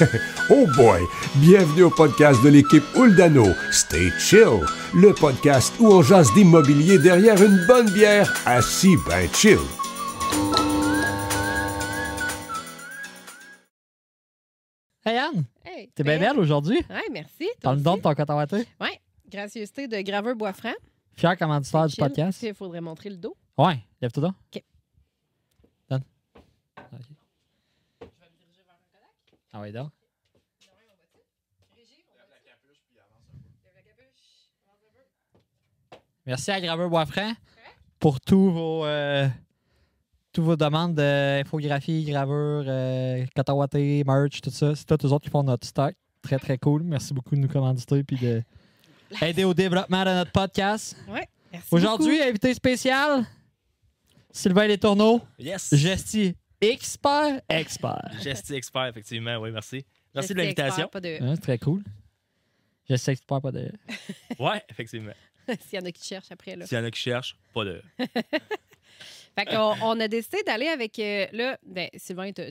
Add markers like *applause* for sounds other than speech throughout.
*laughs* oh boy! Bienvenue au podcast de l'équipe Uldano. Stay chill, le podcast où on jase d'immobilier derrière une bonne bière, assis ben chill. Hey Anne, Hey, t'es bien belle aujourd'hui? Ouais, merci. Dans le don de ton coton. Ouais, gracieuseté de Graveur Boisfranc. Fier commanditaire du podcast. Il faudrait montrer le dos. Ouais, lève-toi donc. OK. Donne. Ok. Ah oui, donc? Merci à Graveur Boisfranc pour tous vos, euh, tous vos demandes d'infographie, gravure, euh, merch, tout ça. C'est tous eux autres qui font notre stock. Très, très cool. Merci beaucoup de nous commanditer et de *laughs* aider au développement de notre podcast. Ouais, merci. Aujourd'hui, invité spécial, Sylvain Les Tourneaux, Yes! gesti expert, expert. Gesti expert, effectivement. Oui, merci. Merci de l'invitation. expert, Pas de... Ouais, c'est très cool. Gesti expert, pas de. Oui, effectivement. *laughs* S'il y en a qui cherchent après. Là. S'il y en a qui cherchent, pas de. *laughs* Fait qu'on *laughs* on a décidé d'aller avec. euh, là, ben, Sylvain, tu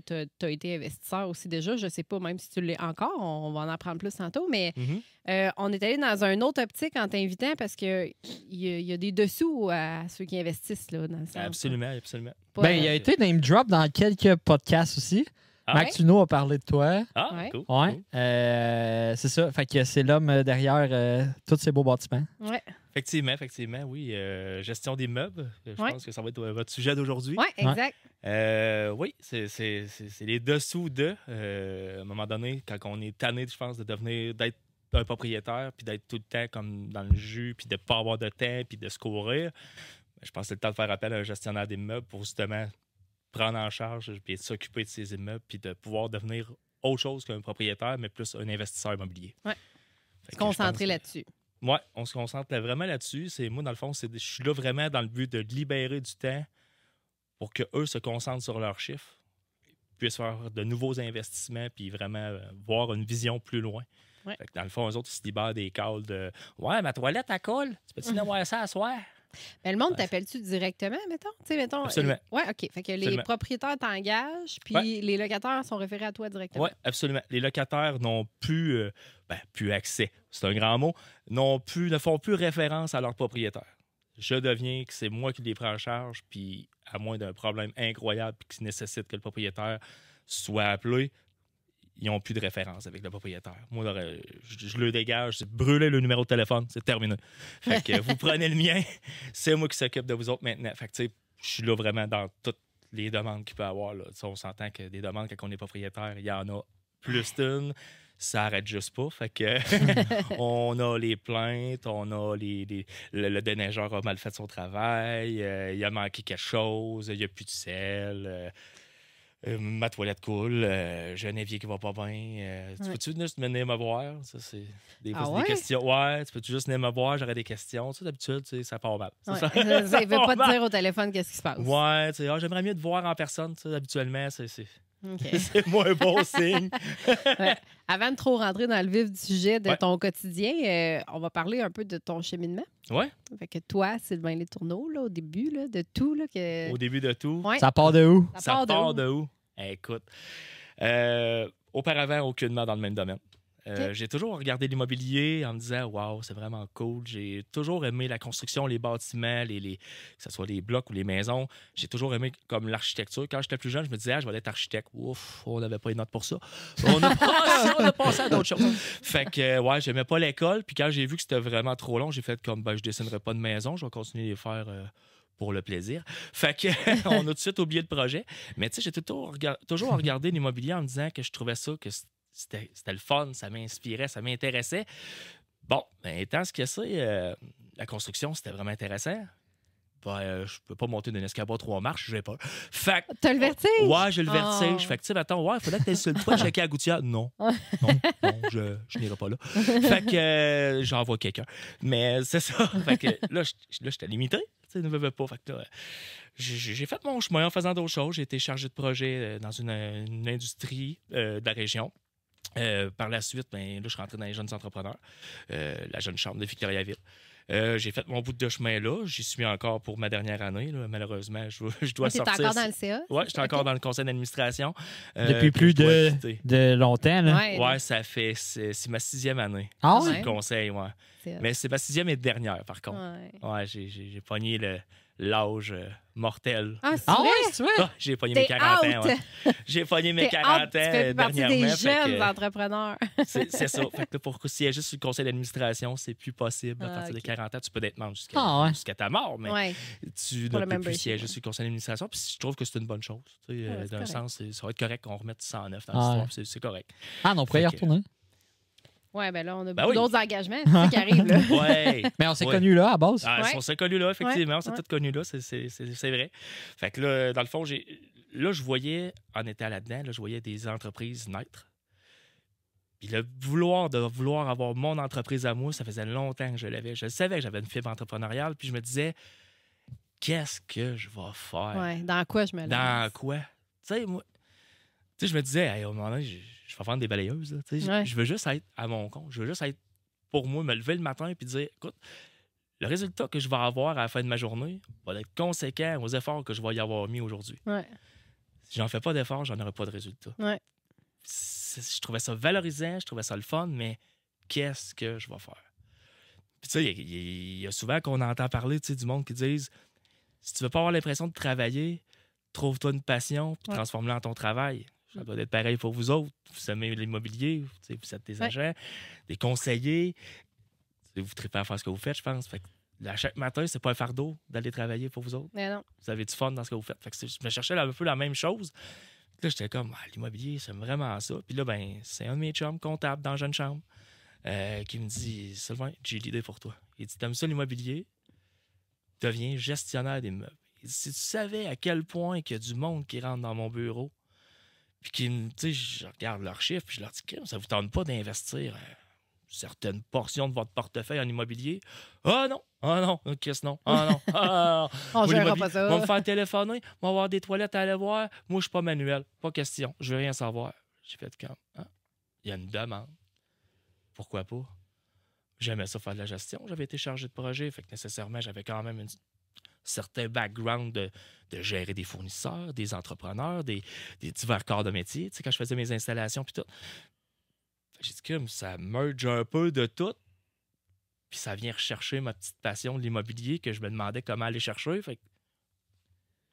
as été investisseur aussi déjà. Je sais pas, même si tu l'es encore. On va en apprendre plus tantôt. Mais Mhm. euh, on est allé dans un autre optique en t'invitant parce qu'il y, y a des dessous à ceux qui investissent. Là, dans le sens, Absolument, absolument. Pas- Ben, il a été name drop dans quelques podcasts aussi. Ah, Max Huneau a parlé de toi. Ah, Ouais. cool. Ouais. cool. Euh, c'est ça. Fait que c'est l'homme derrière euh, tous ces beaux bâtiments. Ouais, Effectivement, effectivement, oui. euh, gestion des meubles. Je Ouais. pense que ça va être votre sujet d'aujourd'hui. exact. Euh, oui, c'est c'est- c'est- les dessous de. euh, à un moment donné, quand on est tanné, je pense, de devenir, d'être un propriétaire, puis d'être tout le temps comme dans le jus, puis de ne pas avoir de temps, puis de se courir, ben, je pense que c'est le temps de faire appel à un gestionnaire d'immeubles pour justement prendre en charge, puis de s'occuper de ces immeubles, puis de pouvoir devenir autre chose qu'un propriétaire, mais plus un investisseur immobilier. Ouais. Fait Se concentrer là-dessus. Oui, on se concentre vraiment là-dessus. C'est moi, dans le fond, c'est je suis là vraiment dans le but de libérer du temps pour qu'eux se concentrent sur leurs chiffres, puissent faire de nouveaux investissements, puis vraiment euh, voir une vision plus loin. Ouais. Fait que dans le fond, eux autres, ils se libèrent des calls de Ouais, ma toilette, elle colle. Tu peux-tu venir *laughs* voir ça à soir? Mais le monde Ouais. t'appelle-tu directement, mettons? Mettons. Absolument. euh, ouais, OK. Fait que les propriétaires t'engagent, puis Ouais. les locataires sont référés à toi directement. Oui, absolument. Les locataires n'ont plus, euh, ben, plus accès, c'est un grand mot, plus, ne font plus référence à leur propriétaire. Je deviens que c'est moi qui les prends en charge, puis à moins d'un problème incroyable qui nécessite que le propriétaire soit appelé, ils n'ont plus de référence avec le propriétaire. Moi, je, le dégage, c'est brûler le numéro de téléphone, c'est terminé. Vous prenez le mien, c'est moi qui s'occupe de vous autres maintenant. Fait que, je suis là vraiment dans toutes les demandes qu'il peut y avoir. On s'entend que des demandes, quand on est propriétaire, il y en a plus d'une. Ça arrête juste pas. Fait que *laughs* on a les plaintes, on a les, les- le, le déneigeur a mal fait son travail, euh, il a manqué quelque chose, il n'y a plus de sel. euh, euh, ma toilette coule, euh, j'ai un évier qui va pas bien. euh, tu Ouais. peux-tu juste venir me voir? Ça, c'est des, Ah c'est ouais? des questions. Ouais, tu peux-tu juste venir me voir? J'aurais des questions. Tu sais, d'habitude, tu sais, ça part mal. Ça, Ouais. *laughs* ça- Ça, *laughs* ça, il veut pas te dire au téléphone qu'est-ce qui se passe. Ouais, tu sais, ah, j'aimerais mieux te voir en personne. tu sais, habituellement, c'est, c'est, OK. *laughs* c'est moins bon signe. *laughs* Avant de trop rentrer dans le vif du sujet de Ouais. ton quotidien, euh, on va parler un peu de ton cheminement. Ouais, Fait que toi, Sylvain Les Tourneaux, là, au début, là, de tout, là, que... au début de tout. Ouais. Ça part de où? Ça Ça part part de de où? où? Eh, écoute, euh, auparavant, aucunement dans le même domaine. Euh. J'ai toujours regardé l'immobilier en me disant Waouh, c'est vraiment cool. J'ai toujours aimé la construction, les bâtiments, les, les- que ce soit les blocs ou les maisons. J'ai toujours aimé comme l'architecture. Quand j'étais plus jeune, je me disais ah, je vais être architecte. Ouf, on n'avait pas les notes pour ça. On a *laughs* passé, on a passé à d'autres choses. Fait que, euh, ouais, j'aimais pas l'école. Puis quand j'ai vu que c'était vraiment trop long, j'ai fait comme ben, je dessinerai pas de maison, je vais continuer à les faire. euh, pour le plaisir. Fait que *laughs* on a tout de suite oublié le projet. Mais tu sais, j'ai toujours regardé l'immobilier en me disant que je trouvais ça, que c'était le fun, ça m'inspirait, ça m'intéressait. Bon, ben, étant ce que c'est, euh, la construction, c'était vraiment intéressant. Ben, euh, je peux pas monter d'un escabeau à trois marches, j'ai pas. Fait que, T'as le vertige? Ouais, j'ai le vertige. Oh. Fait que, tu sais, attends, ouais, il faudrait que tu sur le toit checker à Gouttière. Non. *laughs* Non, non, je, je n'irai pas là. Fait que euh, j'envoie quelqu'un. Mais c'est ça. *laughs* Fait que là, j'étais limité. Tu sais, ne veux pas. Fait que là, j'ai fait mon chemin en faisant d'autres choses. J'ai été chargé de projet euh, dans une, une industrie euh, de la région. Euh, par la suite, ben, là, je suis rentré dans les jeunes entrepreneurs, euh, la jeune chambre de Victoriaville. Euh, j'ai fait mon bout de chemin là. J'y suis encore pour ma dernière année. là. Malheureusement, je, je dois sortir. encore dans le CA? Ouais, j'étais encore dans le conseil d'administration. euh, Depuis plus de, de longtemps. Là. Ouais, Ouais, ça fait. C'est c'est ma sixième année. Ah Ouais? ouais? Le conseil, ouais. Mais c'est ma sixième et dernière, par contre. Ouais. Ouais, j'ai- j'ai j'ai pogné le- l'âge euh, mortel. Ah, c'est Ah vrai? ouais? Ah, j'ai pogné mes T'es 40 ans. ouais. J'ai pogné mes T'es 40 out, tu ans fais euh, dernièrement. des jeunes que- entrepreneurs. *laughs* C'est ça. Fait que pour siéger sur le conseil d'administration, c'est plus possible. À Ah, partir ok. des 40 ans, tu peux être membre jusqu'à Ah, ouais. jusqu'à ta mort, mais Ouais. tu Pour ne peux plus siéger ouais. sur le conseil d'administration. Puis je trouve que c'est une bonne chose. tu sais, euh, D'un sens, ça va être correct qu'on remette 109 dans Ah, l'histoire. c'est- correct. Ah non, on pourrait y retourner. Ouais, ben là, on a Ben beaucoup oui. d'autres engagements. C'est ça qui arrive, là. *laughs* Ouais. Mais on s'est Ouais. connus là, à base. Ah, Ouais. On s'est connus là, effectivement. on s'est Ouais, tous connus là, c'est- c'est c'est- c'est vrai. Fait que là, dans le fond, j'ai là, je voyais, en étant là-dedans, là, je voyais des entreprises naître. Puis le vouloir de vouloir avoir mon entreprise à moi, ça faisait longtemps que je l'avais. Je savais que j'avais une fibre entrepreneuriale, puis je me disais, qu'est-ce que je vais faire? Ouais. Dans quoi je me lance? Dans quoi? Tu sais, moi, tu sais, je me disais, hey, au moment donné, je, vais vendre des balayeuses. là, je- Ouais. Je veux juste être à mon compte. Je veux juste être pour moi, me lever le matin et dire, écoute, le résultat que je vais avoir à la fin de ma journée va être conséquent aux efforts que je vais y avoir mis aujourd'hui. Ouais. Si j'en fais pas d'efforts, j'en aurai pas de résultat. Ouais. Je trouvais ça valorisant, je trouvais ça le fun, mais qu'est-ce que je vais faire? Puis tu sais, il y a- y, souvent qu'on entend parler du monde qui disent si tu veux pas avoir l'impression de travailler, trouve-toi une passion puis Ouais. transforme-la en ton travail. Ça doit être pareil pour vous autres. Vous aimez l'immobilier, vous êtes des Ouais. agents, des conseillers. Vous tripez à faire ce que vous faites, je pense. Fait que, chaque matin, c'est pas un fardeau d'aller travailler pour vous autres Mais non. vous avez du fun dans ce que vous faites. Fait que je me cherchais un peu la même chose. Là, j'étais comme, ah, l'immobilier, c'est vraiment ça. Puis là, ben, c'est un de mes chums comptable dans Jeune Chambre euh, qui me dit, Sylvain, j'ai l'idée pour toi. Il dit, t'aimes ça l'immobilier? Deviens gestionnaire des meubles. Il dit, si tu savais à quel point qu'il y a du monde qui rentre dans mon bureau, puis qui, tu sais, je regarde leurs chiffres, puis je leur dis, ça vous tente pas d'investir euh, certaines portions de votre portefeuille en immobilier? Ah non, ah non, qu'est-ce non, ah non, *laughs* ah, On Moi, gérera l'immobilier, pas ça. On va me faire téléphoner, on va avoir des toilettes à aller voir. Moi, je suis pas manuel. Pas question. Je veux rien savoir. J'ai fait comme. Ah, Il y a une demande. Pourquoi pas? J'aimais ça faire de la gestion. J'avais été chargé de projet. Fait que nécessairement, j'avais quand même un certain background de, de gérer des fournisseurs, des entrepreneurs, des, des divers corps de métier. Tu sais, quand je faisais mes installations puis tout. Que J'ai dit comme ça merge un peu de tout. Puis ça vient rechercher ma petite passion de l'immobilier que je me demandais comment aller chercher. Fait que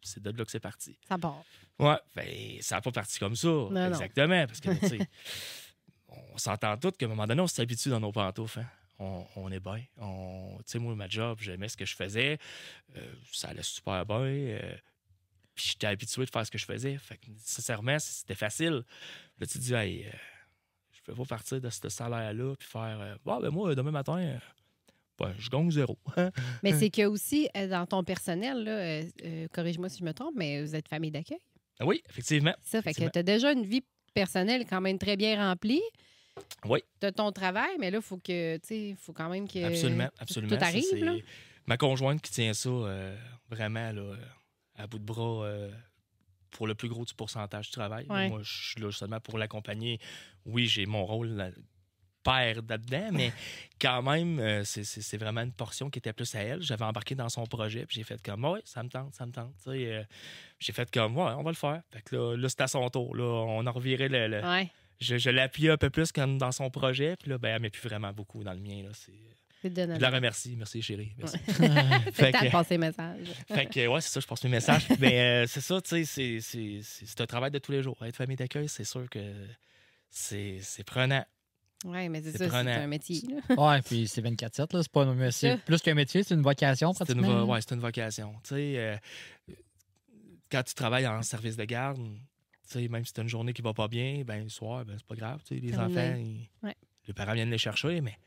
c'est de là que c'est parti. Ça part. Ouais, ben, ça n'a pas parti comme ça. non. exactement. Parce que, tu sais, *laughs* on s'entend tous qu'à un moment donné, on s'habitue dans nos pantoufles. hein. On, on est bien. On- Tu sais, moi, ma job, j'aimais ce que je faisais. Euh, ça allait super bien. euh, puis j'étais habitué de faire ce que je faisais. Fait que, sincèrement, c'était facile. Là, tu te dis, hey, euh, je peux pas partir de ce salaire-là puis faire, bon, ben moi, demain matin, ben, je gagne zéro. *laughs* Mais c'est que aussi, dans ton personnel, là, euh, corrige-moi si je me trompe, mais vous êtes famille d'accueil. oui, effectivement. Ça fait que tu as déjà une vie personnelle quand même très bien remplie. Oui. Tu as ton travail, mais là, il faut que, tu faut quand même que. Absolument, absolument. Tout arrive, là. Ma conjointe qui tient ça euh, vraiment là, euh, à bout de bras euh, pour le plus gros du pourcentage du travail. Ouais. Moi, je suis là seulement pour l'accompagner. Oui, j'ai mon rôle là, père là-dedans, mais *laughs* quand même, euh, c'est- vraiment une portion qui était plus à elle. J'avais embarqué dans son projet, puis j'ai fait comme, ouais, ça me tente, ça me tente. J'ai fait comme, ouais, on va le faire. Fait que là, là, c'est à son tour. Là, on en revirait le. le- Ouais, Je, je l'ai appuyé un peu plus comme dans son projet, puis là, ben, elle m'est plus vraiment beaucoup dans le mien. Là, c'est... Je la remercie. Merci, chérie. Merci. C'est *laughs* *laughs* Fait que- passer message. fait que, ouais, c'est ça, je passe mes messages. *laughs* Mais euh, c'est ça, tu sais, c'est- c'est- c'est c'est un travail de tous les jours. Être famille d'accueil, c'est sûr que c'est c'est prenant. Oui, mais c'est C'est ça, c'est un métier. Ouais, puis c'est 24-7, là. C'est pas un. Plus qu'un métier, c'est une vocation, C'est une, pratiquement. vo- ouais, c'est une vocation. Tu sais, euh, quand tu travailles en service de garde, même si as une journée qui va pas bien, ben le soir, ben, c'est pas grave. Les Terminé. enfants, ils- Ouais. les parents viennent les chercher, mais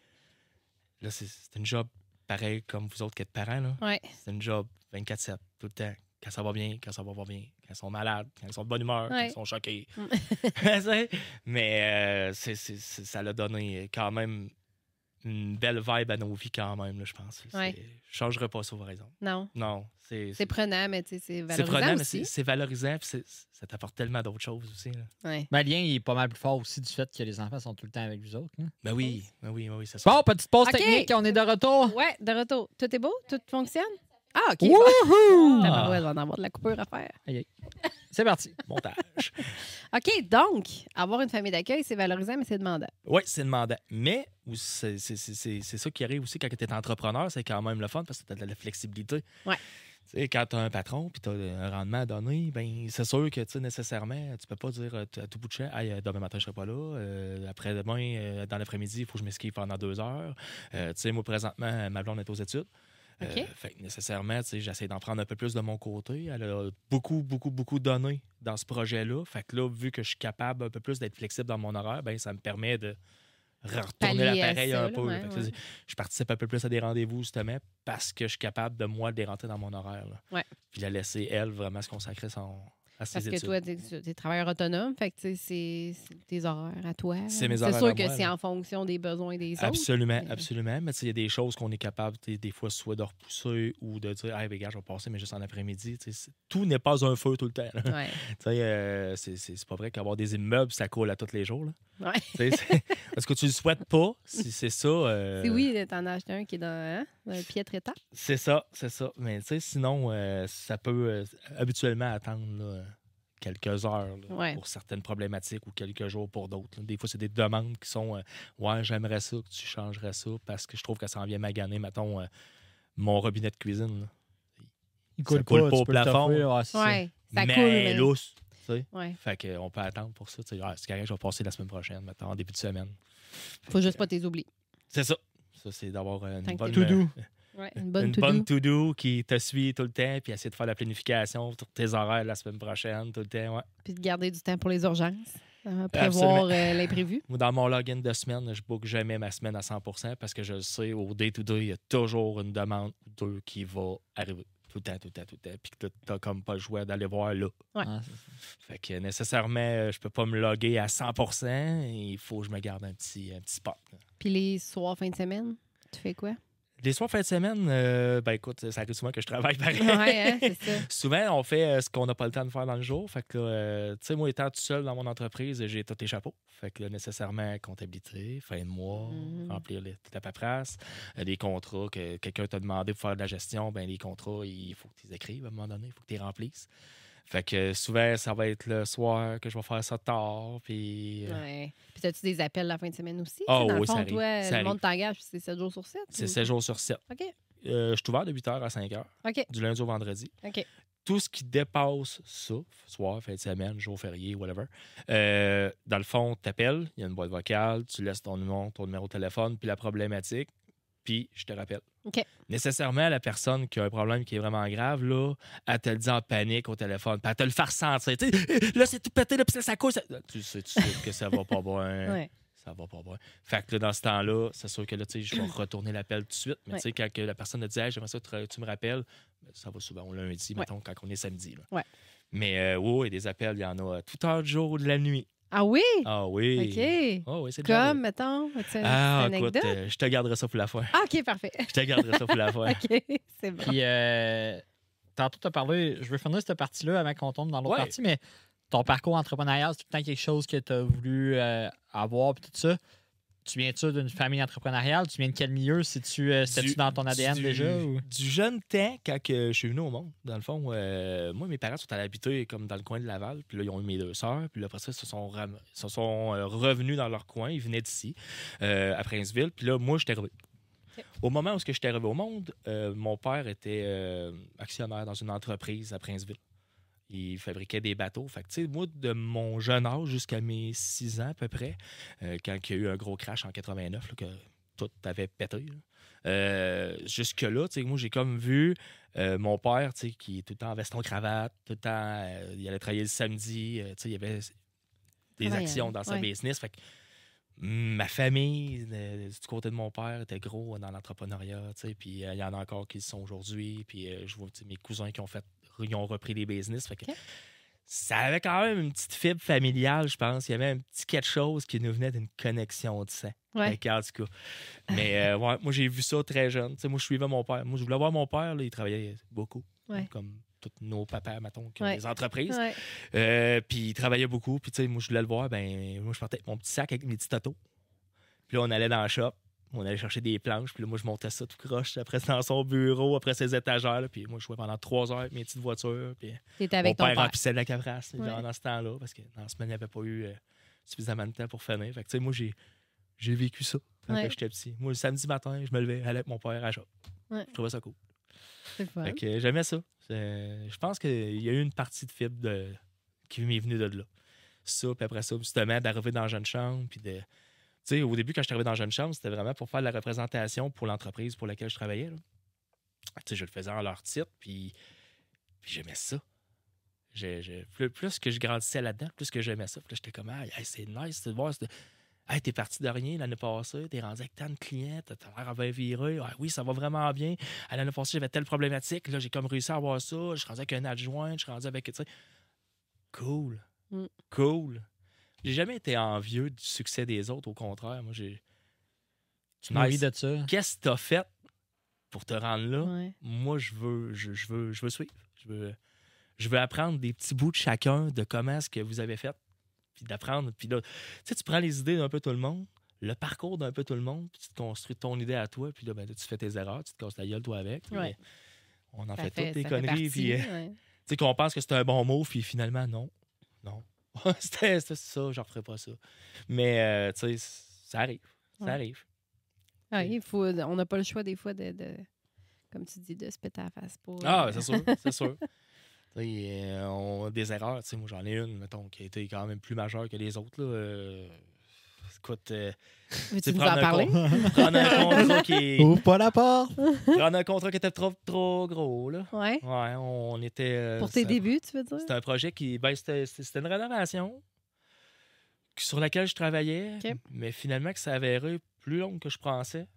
là, c'est c'est une job pareil comme vous autres qui êtes parents. Ouais. C'est une job 24-7, tout le temps. Quand ça va bien, quand ça va pas bien, quand ils sont malades, quand ils sont de bonne humeur, quand ils sont choqués. Mm. *laughs* Mais euh, c'est- c'est- c'est- ça l'a donné quand même une belle vibe à nos vies quand même, là, je pense. Ouais. C'est- Je changerais pas ça, par exemple. Non. Non, c'est C'est prenant, mais tu sais, c'est c'est valorisant prenant, mais aussi. c'est c'est valorisant, puis c'est- ça t'apporte tellement d'autres choses aussi. Là. Ouais. Ben, le lien il est pas mal plus fort aussi du fait que les enfants sont tout le temps avec vous autres. hein. Ben oui, ben oui, ben oui, c'est ça. Bon, petite pause technique, on est de retour. Ouais, de retour. Tout est beau? Tout fonctionne? Ah, OK. Wouhou! On va en avoir de la coupure à faire. C'est parti. Montage. OK, donc, avoir une famille d'accueil, c'est valorisant, mais c'est demandant. Oui, c'est demandant. Mais c'est ça qui arrive aussi quand tu es entrepreneur, c'est quand même le fun parce que tu as de la flexibilité. Ouais. Tu sais, quand tu as un patron puis tu as un rendement à donner, ben, c'est sûr que tu sais, nécessairement, tu peux pas dire euh, à tout bout de champ Hey, euh, demain matin, je serai pas là. Euh, Après-demain, euh, dans l'après-midi, il faut que je m'esquive pendant deux heures. Euh, tu sais, moi, présentement, ma blonde est aux études. Euh, fait que nécessairement, j'essaie d'en prendre un peu plus de mon côté. Elle a beaucoup, beaucoup, beaucoup donné dans ce projet-là. Fait que là, vu que je suis capable un peu plus d'être flexible dans mon horaire, ben, ça me permet de retourner l'appareil un peu. ouais, ouais. Je participe un peu plus à des rendez-vous, justement, parce que je suis capable de, moi, de les rentrer dans mon horaire. là. Ouais. Puis la laisser, elle, vraiment se consacrer son, à ses Parce que toi, tu es, travailleur autonome, fait que c'est c'est tes horaires à toi. C'est mes C'est horaires sûr à que c'est en fonction des besoins des autres. Absolument, absolument. Mais il y a des choses qu'on est capable, des fois, soit de repousser ou de dire, hey, ben, gars, je vais passer, mais juste en après-midi. C'est- Tout n'est pas un feu tout le temps. Ouais. *laughs* Euh, c'est- c'est c'est pas vrai qu'avoir des immeubles, ça coule à tous les jours. là. Ouais. C'est- *laughs* Est-ce que tu le souhaites pas? Si c'est ça. euh, C'est oui, t'en as acheté un qui est dans, hein, piètre état. C'est ça, c'est ça. Mais tu sais, sinon, euh, ça peut euh, habituellement attendre là, quelques heures là, Ouais. pour certaines problématiques ou quelques jours pour d'autres. Des fois, c'est des demandes qui sont euh, Ouais, j'aimerais ça que tu changerais ça parce que je trouve que ça en vient maganer, mettons, euh, mon robinet de cuisine. là. Il coule pas au tu peux le plafond. ouais, ça. Ouais. Ça mais coule. mais- lousse. tu sais. Ouais. Fait qu'on peut attendre pour ça. tu sais. Ah, c'est correct, je vais passer la semaine prochaine, mettons, en début de semaine. Faut juste pas tes oublier. C'est ça. Ça, c'est d'avoir une bonne, t'es- To do. Ouais. Une bonne to-do. to-do qui te suit tout le temps, puis essayer de faire la planification sur tes horaires la semaine prochaine, tout le temps. Ouais. Puis de garder du temps pour les urgences. Euh, prévoir euh, l'imprévu. Dans mon login de semaine, je book jamais ma semaine à 100% parce que je le sais, au day-to-day, il y a toujours une demande ou deux qui va arriver. Tout le temps, tout le temps, tout le temps. Puis que tu n'as comme pas le choix d'aller voir là. Ouais. Ah. Fait que nécessairement, euh, je peux pas me loguer à 100% Il faut que je me garde un petit, un petit spot. Puis les soirs, fin de semaine, tu fais quoi? Les soirs, fin de semaine, euh, ben écoute, ça arrive souvent que je travaille *laughs* pareil. Ouais, hein, ça. Souvent, on fait euh, ce qu'on n'a pas le temps de faire dans le jour. Fait que, euh, tu sais, moi, étant tout seul dans mon entreprise, j'ai tous les chapeaux. Fait que, là, nécessairement, comptabilité, fin de mois, Mhm. remplir les- toute la paperasse, euh, les contrats que quelqu'un t'a demandé pour faire de la gestion, ben les contrats, il faut que tu les écrives à un moment donné, il faut que tu les remplisses. Fait que souvent, ça va être le soir que je vais faire ça tard, puis... euh, Ouais. Puis as-tu des appels la fin de semaine aussi? Ah dans oui, le fond, ça arrive, toi, ça le monde t'engage, c'est 7 jours sur 7? C'est 7 jours sur 7. OK. Euh, je suis ouvert de 8h à 5h, OK. du lundi au vendredi. OK. tout ce qui dépasse ça, soir, fin de semaine, jour férié, whatever, euh, dans le fond, tu appelles, il y a une boîte vocale, tu laisses ton nom, ton numéro de téléphone, puis la problématique, puis je te rappelle. Nécessairement, la personne qui a un problème qui est vraiment grave, là, elle te le dit en panique au téléphone, puis elle te le fait ressentir. Sais, là, c'est tout pété, là, puis ça ça- Tu sais, tu sais que ça va pas bien. *laughs* Ouais. Ça va pas bien. Fait que là, dans ce temps-là, c'est sûr que là, tu sais, je vais *clears throat* retourner l'appel tout de suite. Mais Ouais. tu sais, quand que la personne te dit, hey, j'aimerais ça que tu- me rappelles, ben, ça va souvent au lundi, Ouais. mettons, quand on est samedi. Là. Mais euh, oui, oui, des appels, il y en a à toute heure du jour ou de la nuit. Ah oui? Ah oui. OK. Ah oui, c'est Comme, mettons, une Ah, écoute, anecdote? euh, je te garderai ça pour la fin. Ah, OK, parfait. Je te garderai ça pour la fin. *laughs* OK, c'est bon. Puis, euh, tantôt, tu as parlé, je veux finir cette partie-là avant qu'on tombe dans l'autre Ouais. partie, mais ton parcours entrepreneurial, c'est tout le temps quelque chose que tu as voulu euh, avoir, puis tout ça. Tu viens-tu d'une famille entrepreneuriale? Tu viens de quel milieu? Si-tu, euh, C'était-tu Du- dans ton ADN du, déjà? ou- Du jeune temps, quand que je suis venu au monde, dans le fond, euh, moi, mes parents sont allés habiter comme dans le coin de Laval. Puis là, ils ont eu mes deux sœurs. Puis là, après ça, ils se sont, ram- ils se sont euh, revenus dans leur coin. Ils venaient d'ici, euh, à Princeville. Puis là, moi, j'étais arrivé. OK. Au moment où je suis arrivé au monde, euh, mon père était euh, actionnaire dans une entreprise à Princeville. Il fabriquait des bateaux. Fait que, moi, de mon jeune âge jusqu'à mes 6 ans à peu près, euh, quand il y a eu un gros crash en 89, là, que tout avait pété, là, euh, jusque-là, moi, j'ai comme vu euh, mon père, qui est tout le temps en veston-cravate, tout le temps, il allait travailler le samedi, il y avait des actions dans sa ouais. business. Fait que mm, ma famille, euh, du côté de mon père, était gros dans l'entrepreneuriat, puis euh, il y en a encore qui le sont aujourd'hui, puis euh, je vois mes cousins qui ont fait, ils ont repris les business. Fait que ça avait quand même une petite fibre familiale, je pense. Il y avait un petit quelque chose qui nous venait d'une connexion de sang. Ouais. Avec, en tout cas. Mais euh, ouais, moi, j'ai vu ça très jeune. Tu sais, moi, je suivais mon père. Moi, je voulais voir mon père. là, il travaillait beaucoup. Ouais. Comme tous nos papas, mettons, qui ont Ouais. des entreprises. Ouais. Euh, puis il travaillait beaucoup. Puis, tu sais, moi, je voulais le voir. Ben, moi, je partais avec mon petit sac avec mes petits autos. Puis là, on allait dans le shop. On allait chercher des planches. Puis là, moi, je montais ça tout croche. Après, dans son bureau, après ses étagères. là. Puis moi, je jouais pendant trois heures avec mes petites voitures. Puis T'étais avec mon ton père père. remplissait de la caprasse Ouais. dans ce temps-là. Parce que dans la semaine, il n'y avait pas eu euh, suffisamment de temps pour finir. Fait que, tu sais, moi, j'ai, j'ai vécu ça quand Ouais. j'étais petit. Moi, le samedi matin, je me levais, allais avec mon père à shop. Ouais. Je trouvais ça cool. C'est fun. Fait que euh, j'aimais ça. C'est- Je pense qu'il y a eu une partie de fibre de... qui m'est venue de là. Ça, puis après ça, justement, d'arriver dans la jeune chambre, puis de... Sais, au début, quand je arrivé dans jeune chambre, c'était vraiment pour faire de la représentation pour l'entreprise pour laquelle je travaillais. là. Je le faisais en leur titre, puis, puis j'aimais ça. Plus, plus que je grandissais là-dedans, plus que j'aimais ça. Puis j'étais comme, hey, c'est nice de voir. Hey, t'es parti de rien l'année passée, t'es rendu avec tant de clients, t'as l'air bien viré. Ah, oui, ça va vraiment bien. À l'année passée, j'avais telle problématique. Là, j'ai comme réussi à avoir ça. Je suis rendu avec un adjoint, je suis rendu avec. Tu sais, cool. Mm. Cool. J'ai jamais été envieux du succès des autres, au contraire. Moi, j'ai. Tu m'as Nice. de ça. Qu'est-ce que t'as fait pour te rendre là? Ouais. Moi, je veux, je, je veux, je veux suivre. Je veux, je veux apprendre des petits bouts de chacun de comment est-ce que vous avez fait. Puis d'apprendre. Puis là, tu sais, tu prends les idées d'un peu tout le monde, le parcours d'un peu tout le monde, puis tu te construis ton idée à toi, puis là, ben, là, tu fais tes erreurs, tu te casses la gueule toi avec. Ouais. On en Ça fait, toutes des conneries, partie, puis euh, ouais. tu sais, qu'on pense que c'est un bon mot, puis finalement, non. Non. *laughs* c'était ça, je referais pas ça. Mais, euh, tu sais, ça arrive. Ça Ouais. arrive. Ah, il faut, on n'a pas le choix des fois de, de- comme tu dis, de se péter à la face pour. Ah, euh, c'est sûr, *laughs* c'est sûr. Euh, on a des erreurs. Tu sais, moi, j'en ai une, mettons, qui a été quand même plus majeure que les autres. Là. Écoute, euh, c'est nous en parler? prendre un *laughs* contrat qui est- Ouvre pas la porte! prendre un contrat qui était trop, trop gros. Là. Ouais. Ouais, on était. euh, Pour tes débuts, tu veux dire? C'était un projet qui. Ben, c'était une rénovation sur laquelle je travaillais, OK. mais finalement, que ça avéré plus longue que je pensais,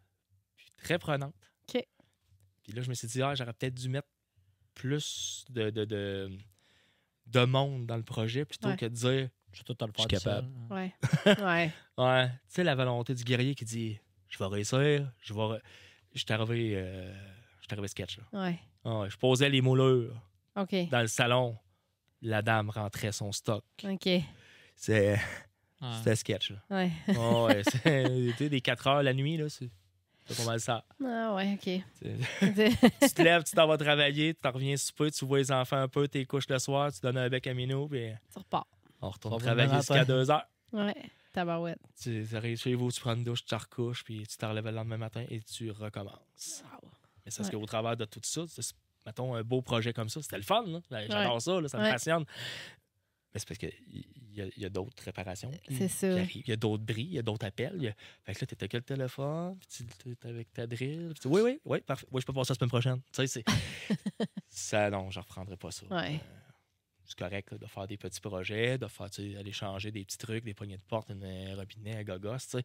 puis très prenante. OK. Puis là, je me suis dit, ah, j'aurais peut-être dû mettre plus de, de, de, de monde dans le projet plutôt Ouais. que de dire, Je suis tout à le Je suis faire tout capable. seul. Ouais. *laughs* ouais. ouais, tu sais, la volonté du guerrier qui dit, je vais réussir, je vais. Je suis arrivé, euh, je suis arrivé sketch. Là. Ouais. Ah ouais, je posais les moulures OK. dans le salon. La dame rentrait son stock. OK. C'est- Ouais. C'était sketch. Là. Ouais. Oh, tu sais, des 4 heures la nuit, là, c'est pas mal ça. Ah, ouais, OK. *laughs* Tu te lèves, tu t'en vas travailler, tu t'en reviens souper, tu vois les enfants un peu, tu couches le soir, tu donnes un bec à minou, puis tu repars. On retourne travailler jusqu'à matin. 2 heures. Ouais. Tabarouette. Tu arrives chez vous, tu prends une douche, tu te recouches, puis tu te relèves le lendemain matin et tu recommences. Wow. Mais c'est parce Ouais. qu'au travers de tout ça, c'est- mettons un beau projet comme ça, c'était le fun. J'adore ça, là, ça me Ouais. passionne. Mais c'est parce qu'il y a, il y a d'autres réparations qui, C'est ça. qui arrivent. Il y a d'autres bris, il y a d'autres appels. a- Fait que là, t'étais que le téléphone, puis tu es avec ta drill. tu- Oui, oui, oui, parfait. Oui, je peux passer la semaine prochaine. Tu sais, c'est. *laughs* ça, non, je ne reprendrai pas ça. Ouais. Euh, c'est correct là, de faire des petits projets, de faire, tu sais, aller changer des petits trucs, des poignées de porte, un euh, robinet, un gogos, tu sais.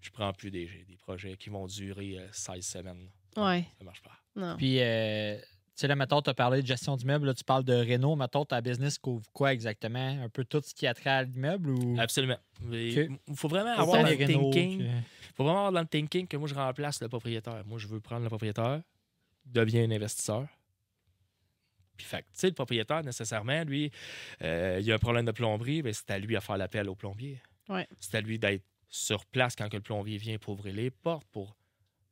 Je prends plus des, des projets qui vont durer euh, 16 semaines. là. Ouais. Ça marche pas. Non. Puis, euh, tu sais, là, mettons, tu as parlé de gestion d'immeuble, là, tu parles de réno. Mettons, ta business couvre quoi exactement? Un peu tout ce qui a trait à l'immeuble ou? Absolument. Il faut vraiment avoir dans le thinking. que- faut vraiment avoir dans le thinking que moi, je remplace le propriétaire. Moi, je veux prendre le propriétaire, deviens un investisseur. Puis, fait, que, tu sais, le propriétaire, nécessairement, lui, euh, il y a un problème de plomberie, ben, c'est à lui à faire l'appel au plombier. Ouais. C'est à lui d'être sur place quand que le plombier vient pour ouvrir les portes. Pour...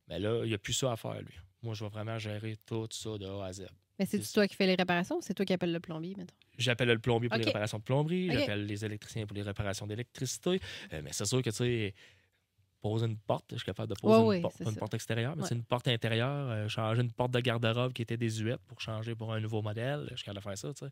Mais là, il n'y a plus ça à faire, lui. Moi, je vais vraiment gérer tout ça de A à Z. Mais c'est toi qui fais les réparations ou c'est toi qui appelles le plombier, mettons? J'appelle le plombier pour les réparations de plomberie, j'appelle les électriciens pour les réparations d'électricité. Euh, mais c'est sûr que, tu sais, poser une porte, je suis capable de poser Ouais, une, porte, une porte extérieure, mais Ouais. c'est une porte intérieure. euh, changer une porte de garde-robe qui était désuète pour changer pour un nouveau modèle. Je suis capable de faire ça, tu sais.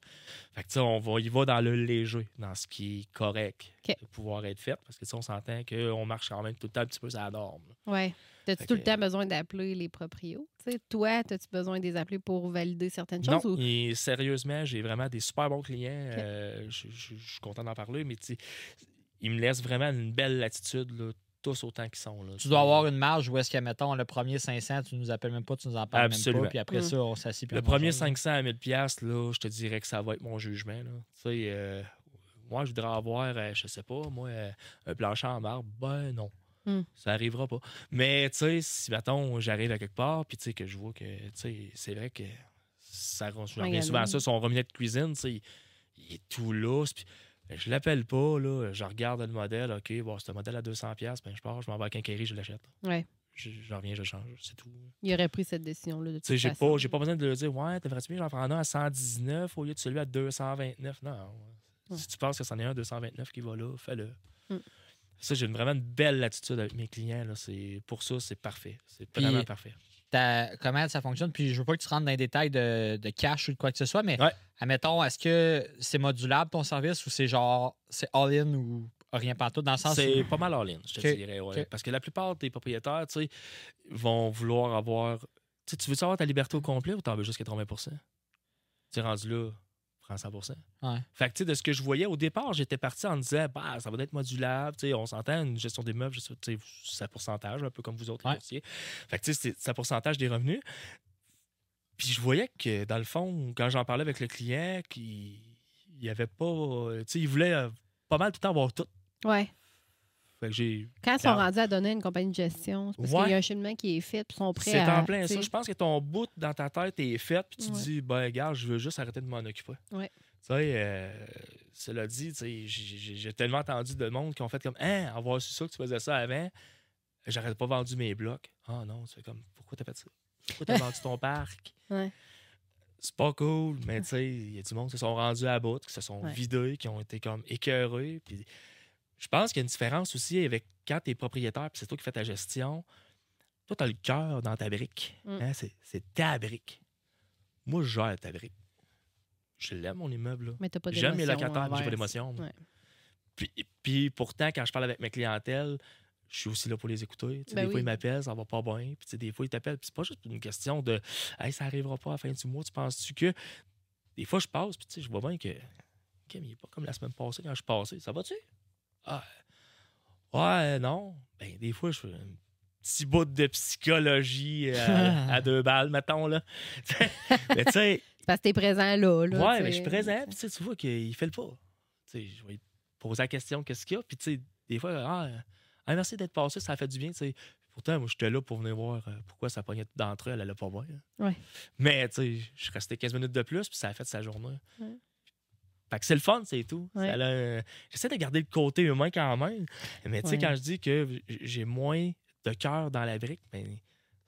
Fait que, on va, y va dans le léger, dans ce qui est correct OK. de pouvoir être fait, parce que, on s'entend qu'on marche quand même tout le temps un petit peu sur la norme. Ouais. T'as-tu tout le temps besoin d'appeler les proprios? Tu sais, toi, as-tu besoin de les appeler pour valider certaines Non, choses? Ou... et sérieusement, j'ai vraiment des super bons clients. euh, je, suis content d'en parler, mais ils me laissent vraiment une belle latitude là, tous autant qu'ils sont. Là. Tu dois avoir une marge où est-ce que, mettons, le premier 500, tu nous appelles même pas, tu nous en parles même Absolument. pas. Puis après Mm. ça, on s'assied. Le premier ça. 500 à 1000 pièces là, je te dirais que ça va être mon jugement. Là. Tu sais, euh, moi, je voudrais avoir, euh, je sais pas, moi, euh, un plancher en marbre. Ben non. Hmm. Ça arrivera pas. Mais, tu sais, si, mettons, j'arrive à quelque part, puis, tu sais, que je vois que, tu sais, c'est vrai que ça, je reviens souvent à ça, son robinet de cuisine, tu sais, il, il est tout lousse, puis je l'appelle pas, là, je regarde le modèle, OK, bon, c'est un modèle à 200 pièces, ben je pars, je m'en vais à Quincaillerie, je l'achète. Ouais. Je, je reviens, je change, c'est tout. Il aurait pris cette décision-là. de toute j'ai façon. pas, j'ai pas besoin de le dire, ouais, t'aimerais-tu mieux j'en prends un à 119 au lieu de celui à 229? Non. Ouais. Si tu penses que c'en est un à 229 qui va là, fais-le. Mm. Ça, j'ai vraiment une belle attitude avec mes clients. Là. C'est, pour ça, c'est parfait. C'est vraiment parfait. Comment ça fonctionne. Puis je veux pas que tu rentres dans les détails de, de cash ou de quoi que ce soit, mais Ouais. admettons, est-ce que c'est modulable ton service ou c'est genre c'est all-in ou rien pantoute dans le sens C'est où pas mal all-in, je te dirais. ouais. Parce que la plupart des propriétaires, tu sais, vont vouloir avoir. Tu sais, tu veux savoir ta liberté au complet ou t'en veux juste 80 Tu es rendu là, prends 100 Ouais. Fait que, tu sais, de ce que je voyais au départ, j'étais parti en me disant, bah, ça va être modulable. Tu sais, on s'entend, une gestion des meubles, je sais, tu sais, c'est un pourcentage, un peu comme vous autres, les Ouais. courtiers. Fait que, tu sais, un pourcentage des revenus. Puis je voyais que, dans le fond, quand j'en parlais avec le client, qu'il il avait pas. Tu sais, il voulait euh, pas mal tout le temps avoir tout. Ouais. Fait que j'ai. Quand ils sont rendus à donner une compagnie de gestion, c'est parce Ouais. qu'il y a un cheminement qui est fait, puis ils sont prêts C'est à. en plein ça. Je pense que ton bout dans ta tête est fait, puis tu Ouais. te dis, ben, regarde, je veux juste arrêter de m'en occuper. Ouais. Tu sais, euh, cela dit, j'ai- tellement entendu de monde qui ont fait comme, hein, avoir su ça que tu faisais ça avant, j'aurais pas vendu mes blocs. Ah non, tu fais comme, pourquoi t'as fait ça? Pourquoi t'as *laughs* vendu ton parc? Ouais. C'est pas cool, mais tu sais, il y a du monde qui se sont rendus à bout, qui se sont Ouais. vidés, qui ont été comme écœurés. Puis je pense qu'il y a une différence aussi avec quand tu es propriétaire, puis c'est toi qui fais ta gestion. Toi, tu as le cœur dans ta brique. Mm. Hein, c'est, ta brique. Moi, je gère ta brique. Je l'aime, mon immeuble. là. Mais t'as pas J'aime mes locataires, mais j'ai pas d'émotion. Ouais. Puis, puis pourtant, quand je parle avec mes clientèles, je suis aussi là pour les écouter. Ben des fois, ils m'appellent, ça va pas bien. Puis des fois, ils t'appellent. Puis c'est pas juste une question de Hey, ça arrivera pas à la fin du mois, tu penses-tu que? Des fois, je passe, puis tu sais, je vois bien que. Kim, il est pas comme la semaine passée quand je suis passé. Ça va-tu? Ah. Ouais, non. Ben, des fois, je fais un petit bout de psychologie euh, à, *laughs* deux balles, mettons, là. *laughs* mais tu sais, parce que t'es présent là. là ouais, mais je suis présent, puis tu vois qu'il fait le pas. Tu sais, je vais lui poser la question, qu'est-ce qu'il y a, puis tu sais, des fois, ah, ah, merci d'être passé, ça a fait du bien, tu sais. Pourtant, moi, j'étais là pour venir voir euh, pourquoi ça pognait d'entre eux, elle allait pas voir. Ouais. Mais, tu sais, je suis resté 15 minutes de plus, puis ça a fait sa journée. Ouais. Fait que c'est le fun, c'est tout. Ouais. J'essaie de garder le côté humain quand même. Mais tu sais, Ouais. quand je dis que j'ai moins de cœur dans la brique, ben,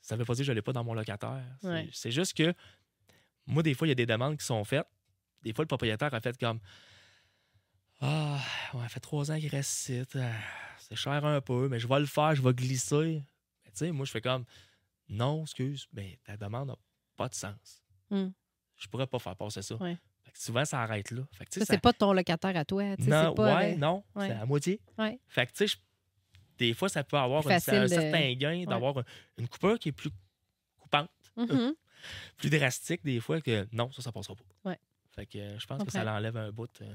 ça veut pas dire que je l'ai pas dans mon locataire. C'est Ouais. c'est juste que moi, des fois, il y a des demandes qui sont faites. Des fois, le propriétaire a fait comme Ah, ouais, ça fait trois ans qu'il reste ici. Ah, C'est cher un peu, mais je vais le faire, je vais glisser. Mais tu sais, moi, je fais comme Non, excuse, mais ta demande n'a pas de sens. Hmm. Je pourrais pas faire passer ça. Ouais. Souvent, ça arrête là. Fait que, Ça, c'est pas ton locataire à toi. tu sais, non, pas, ouais, euh, non, ouais. c'est à moitié. Ouais. Fait que, tu sais, des fois, ça peut avoir un, de- certain gain d'avoir un- une coupeur qui est plus coupante, Mhm. plus drastique, des fois, que non, ça, ça passera pas. Ouais. Fait que euh, je pense que ça l'enlève un bout euh,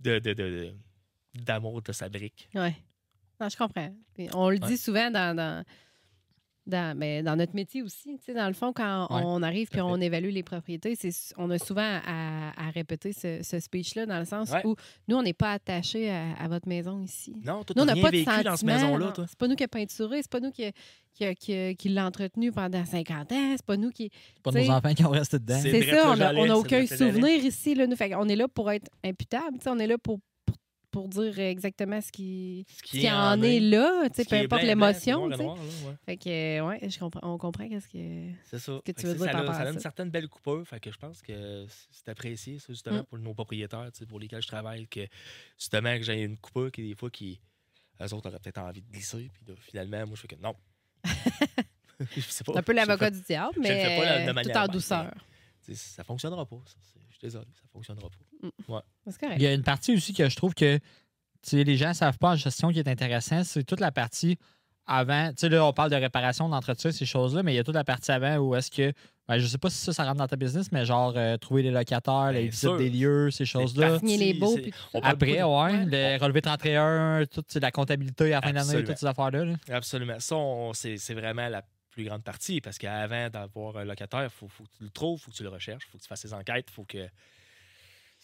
de, de, de- de- d'amour de sa brique. Ouais. Non, je comprends. Puis on le dit souvent dans, dans, dans, ben, dans notre métier aussi. Tu sais, dans le fond, quand Ouais, on arrive tout puis on évalue les propriétés, c'est, on a souvent à, à répéter ce, ce speech-là dans le sens Ouais. où nous, on n'est pas attachés à, à votre maison ici. Non, toi, Nous, on n'a pas de vécu dans cette maison-là. C'est pas nous qui a peinturé, c'est pas nous qui, qui, qui, qui l'a entretenu pendant 50 ans, c'est pas nous qui. c'est pas nos enfants qui ont resté dedans. C'est ça, on n'a aucun souvenir ici. Là, nous. Fait on est là pour être imputable. On est là pour, pour, dire exactement ce qui, Ce ce qui en est est là, tu sais, Ce peu importe l'émotion. ouais. Fait que, euh, ouais, je comprends, on comprend qu'est-ce que. Ça. que tu veux dire ça, par a- ça à a une certaine belle coupeur. Fait que je pense que c'est apprécié, ça, justement, Mm. pour nos propriétaires, pour lesquels je travaille, que justement, que j'ai une coupeur qui, des fois, qui. Eux autres auraient peut-être envie de glisser, puis là, finalement, moi, je fais que non. *laughs* *laughs* je sais pas. C'est un peu l'avocat du diable, fais pas mais manière tout en douceur. Ça fonctionnera pas. ça. C'est- Je suis désolé, ça fonctionnera pas. C'est Il correct. y a une partie aussi que je trouve que les gens ne savent pas en gestion qui est intéressant, c'est toute la partie avant, tu sais, là, on parle de réparation, d'entretien, ces choses-là, mais il y a toute la partie avant où est-ce que, ben, je sais pas si ça, ça rentre dans ta business, mais genre, euh, trouver les locataires, les visites des lieux, ces choses-là. Signer les baux, Après, beaucoup ouais, Ouais. le relevé 31, toute la comptabilité à la fin d'année, toutes ces affaires-là. là. de- Absolument. Ça, c'est vraiment la plus grande partie parce qu'avant d'avoir un locataire, il faut, faut que tu le trouves, il faut que tu le recherches, il faut que tu fasses des enquêtes, faut que.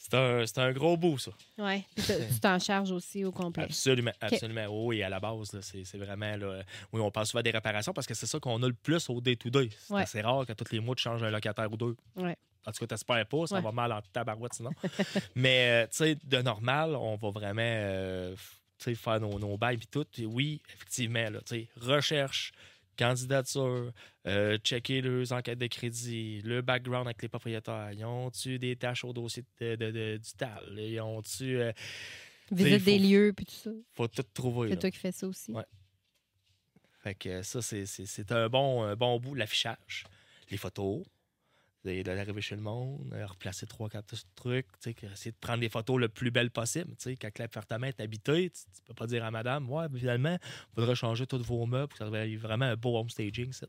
C'est un, c'est un gros bout, ça. Puis tu t'en charges aussi au complet. Absolument, absolument. Oui, à la base, c'est vraiment. Là, oui, on parle souvent des réparations parce que c'est ça qu'on a le plus au day-to-day. C'est Ouais. assez rare que tous les mois, tu changes un locataire ou deux. Ouais. En tout cas, t'espères pas, ça Ouais. va mal en tabarouette sinon. *laughs* Mais, euh, tu sais, de normal, on va vraiment euh, f- tu sais, faire nos, nos bails et tout. Et oui, effectivement, là, tu sais, recherche, candidature, euh, checker leurs enquêtes de crédit, le background avec les propriétaires. Ils ont-tu des tâches au dossier de, de- de- du TAL? Ils ont-tu. euh, Visite des lieux, puis tout ça. faut tout trouver. C'est toi qui fais ça aussi. Ouais. Fait que ça, c'est- un bon, un bon bout. L'affichage, les photos, d'arriver chez le monde, euh, replacer trois, quatre trucs, essayer de prendre les photos le plus belles possible. Tu sais, quand l'appartement est habité, tu, tu peux pas dire à madame, ouais, finalement, il faudrait changer tous vos meubles pour que ça vraiment un beau home staging. ça.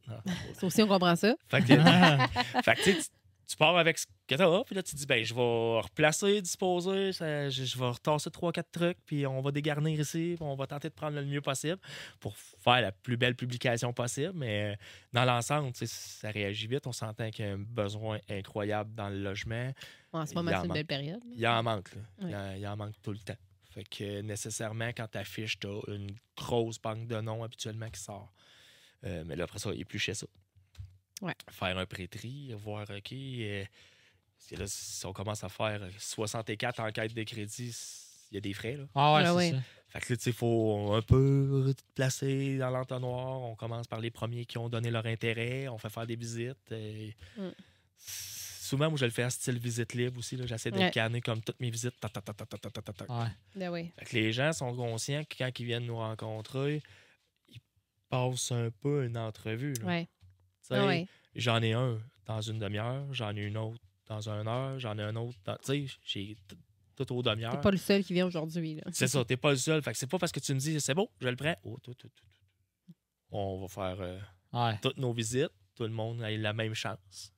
Aussi, on comprend ça. Fait que, *laughs* fait que, tu tu- pars avec ce que t'as, puis là, tu dis, ben, je vais replacer, disposer, ça- je, je vais retasser trois, quatre trucs, puis on va dégarnir ici, puis on va tenter de prendre le mieux possible pour faire la plus belle publication possible. Mais euh, dans l'ensemble, tu sais, ça réagit vite. On s'entend qu'il y a un besoin incroyable dans le logement. Bon, en ce Il moment, c'est une belle période. là. Il y en manque, là. Il, en, il en manque tout le temps. Fait que euh, nécessairement, quand tu affiches, tu as une grosse banque de noms habituellement qui sort. Euh, mais là, après ça, éplucher ça. Faire un prêtri, voir, OK, euh, là, si on commence à faire 64 enquêtes de crédit, il y a des frais. Là. Ah ouais, ah c'est. Fait que là, il faut un peu placer dans l'entonnoir. On commence par les premiers qui ont donné leur intérêt. On fait faire des visites. Mm. Souvent, moi, je le fais à style visite libre aussi. J'essaie de ouais. canner comme toutes mes visites. Fait que les gens sont conscients que quand ils viennent nous rencontrer, ils passent un peu une entrevue. Ouais. Ah ouais. J'en ai un dans une demi-heure, j'en ai une autre dans une heure, j'en ai un autre dans. Tu sais, j'ai tout au demi-heure. T'es pas le seul qui vient aujourd'hui. là. C'est ça, t'es pas le seul. Fait que c'est pas parce que tu me dis c'est beau, je le prends. Oh, tout, tout, tout, tout. On va faire euh, Ouais. toutes nos visites, tout le monde a la même chance.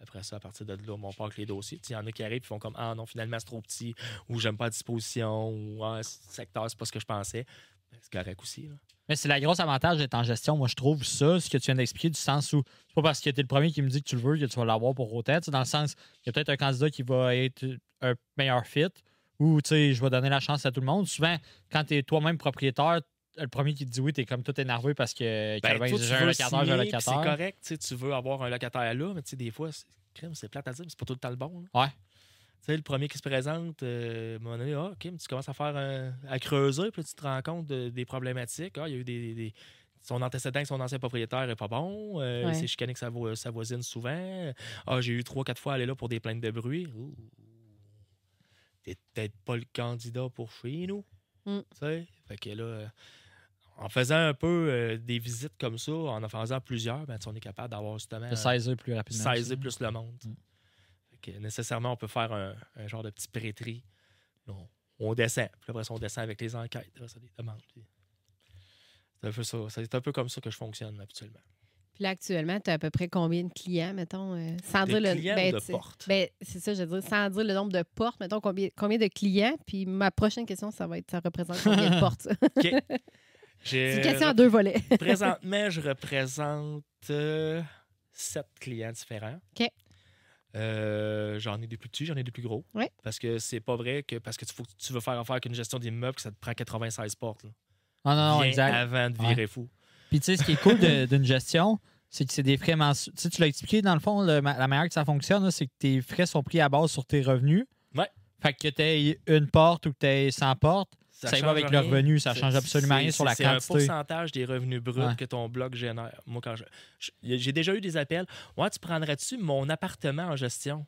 Après ça, à partir de là, on part avec les dossiers. Il y en a qui arrivent et font comme Ah non, finalement, c'est trop petit, ou j'aime pas la disposition, ou Ah, ce secteur, c'est pas ce que je pensais. Ben, C'est correct aussi. Là. Mais c'est la grosse avantage d'être en gestion. Moi, je trouve ça, ce que tu viens d'expliquer, du sens où c'est pas parce que tu es le premier qui me dit que tu le veux que tu vas l'avoir pour sais, Dans le sens, il y a peut-être un candidat qui va être un meilleur fit ou tu sais, je vais donner la chance à tout le monde. Souvent, quand tu es toi-même propriétaire, le premier qui te dit oui, tu es comme tout énervé parce que Ben, toi, j'ai un locataire, j'ai un puis C'est locataire. correct, tu veux avoir un locataire là, mais tu sais, des fois, c'est crème, c'est plate à dire, mais c'est pas tout le temps le bon. là. Ouais. Tu sais, le premier qui se présente, euh, à un moment donné, ah, OK, mais tu commences à faire un- à creuser, puis tu te rends compte de- des problématiques. Ah, il y a eu des, son antécédent avec son ancien propriétaire n'est pas bon. Euh, Ouais. Il s'est chicané avec sa, vo- sa voisine souvent. Ah, j'ai eu trois, quatre fois à aller là pour des plaintes de bruit. Ouh. T'es peut-être pas le candidat pour chez nous. Mm. Tu sais? Fait que là, euh, en faisant un peu euh, des visites comme ça, en en faisant plusieurs, ben, on est capable d'avoir justement De saisir plus rapidement. saisir plus le monde. Mm. Que nécessairement, on peut faire un, un genre de petit pré-tri. Là, On, on descend. Puis après ça, on descend avec les enquêtes. Après ça, des demandes. C'est un peu ça. C'est un peu comme ça que je fonctionne habituellement. Puis là, actuellement, tu as à peu près combien de clients, mettons, euh, sans Des dire le clients ben, ou de portes? Ben, c'est ça, je veux dire, sans dire le nombre de portes, mettons, combien, combien de clients. Puis ma prochaine question, ça va être, ça représente combien de *laughs* portes? *laughs* C'est une question en deux volets. Présentement, je représente euh, sept clients différents. OK. Euh, j'en ai des plus petits, j'en ai des plus gros. Ouais. Parce que c'est pas vrai que parce que tu, faut que tu veux faire affaire avec une gestion d'immeuble que ça te prend 96 portes. là. Ah non, non, Viens exact. Avant de virer fou. Puis tu sais, ce qui est cool *laughs* d'une gestion, c'est que c'est des frais mensuels. Tu sais, tu l'as expliqué, dans le fond, le la manière que ça fonctionne, c'est que tes frais sont pris à base sur tes revenus. Ouais. Fait que tu aies une porte ou que tu aies 100 portes, Ça y va change avec le revenu, ça change absolument rien sur la c'est- C'est un quantité. pourcentage des revenus bruts Ouais. que ton bloc génère. Moi, quand J'ai déjà eu des appels. Ouais, tu prendrais-tu mon appartement en gestion?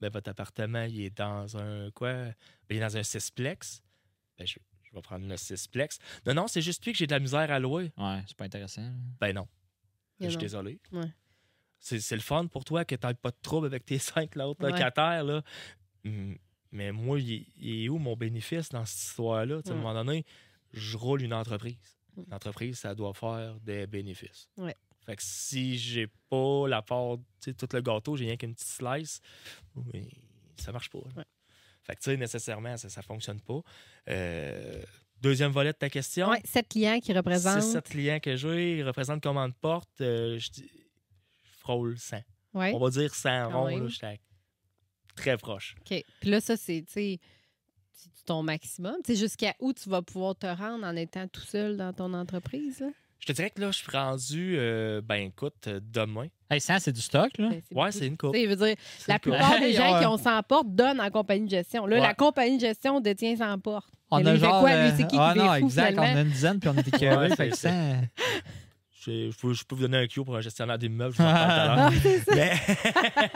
Ben, votre appartement, il est dans un quoi? Ben, il est dans un sixplex. Ben, je, je vais prendre le sixplex. Non, non, c'est juste lui que j'ai de la misère à louer. Ouais, c'est pas intéressant. Ben non. Je suis a. désolé. Ouais. C'est c'est le fun pour toi que tu n'aies pas de trouble avec tes cinq autres Ouais. locataires. Là. Mais moi, il, il est où mon bénéfice dans cette histoire-là? À un Ouais. moment donné, je roule une entreprise. Une entreprise, ça doit faire des bénéfices. Ouais. Fait que si j'ai pas la part, tout le gâteau, j'ai rien qu'une petite slice, mais ça marche pas. Ouais. Fait que, tu sais, nécessairement, ça, ça fonctionne pas. Euh, deuxième volet de ta question? Ouais, sept clients qui représentent. C'est sept clients que j'ai, ils représentent combien de portes? Euh, je, dis- frôle 100. Ouais. On va dire 100 Quand ronds, là, très proche. OK. Puis là, ça, c'est, ton maximum. Jusqu'à où tu vas pouvoir te rendre en étant tout seul dans ton entreprise, là? Je te dirais que là, je suis rendu, euh, ben écoute, euh, demain. Hey, ça, c'est du stock, là. Ben, Ouais, c'est une coupe. Dire, la coupe. plupart des Hey, gens qui ont 100 portes donnent en compagnie de gestion. Là, Ouais. la compagnie de gestion détient 100 portes. On a lui, fait genre. quoi, lui? euh, C'est qui qui ah non, fou, exact. On a une dizaine, puis on est écœurés. Ouais, fait que ça. Je, je peux, je peux vous donner un cue pour un gestionnaire d'immeuble. je vous en parle tout à l'heure.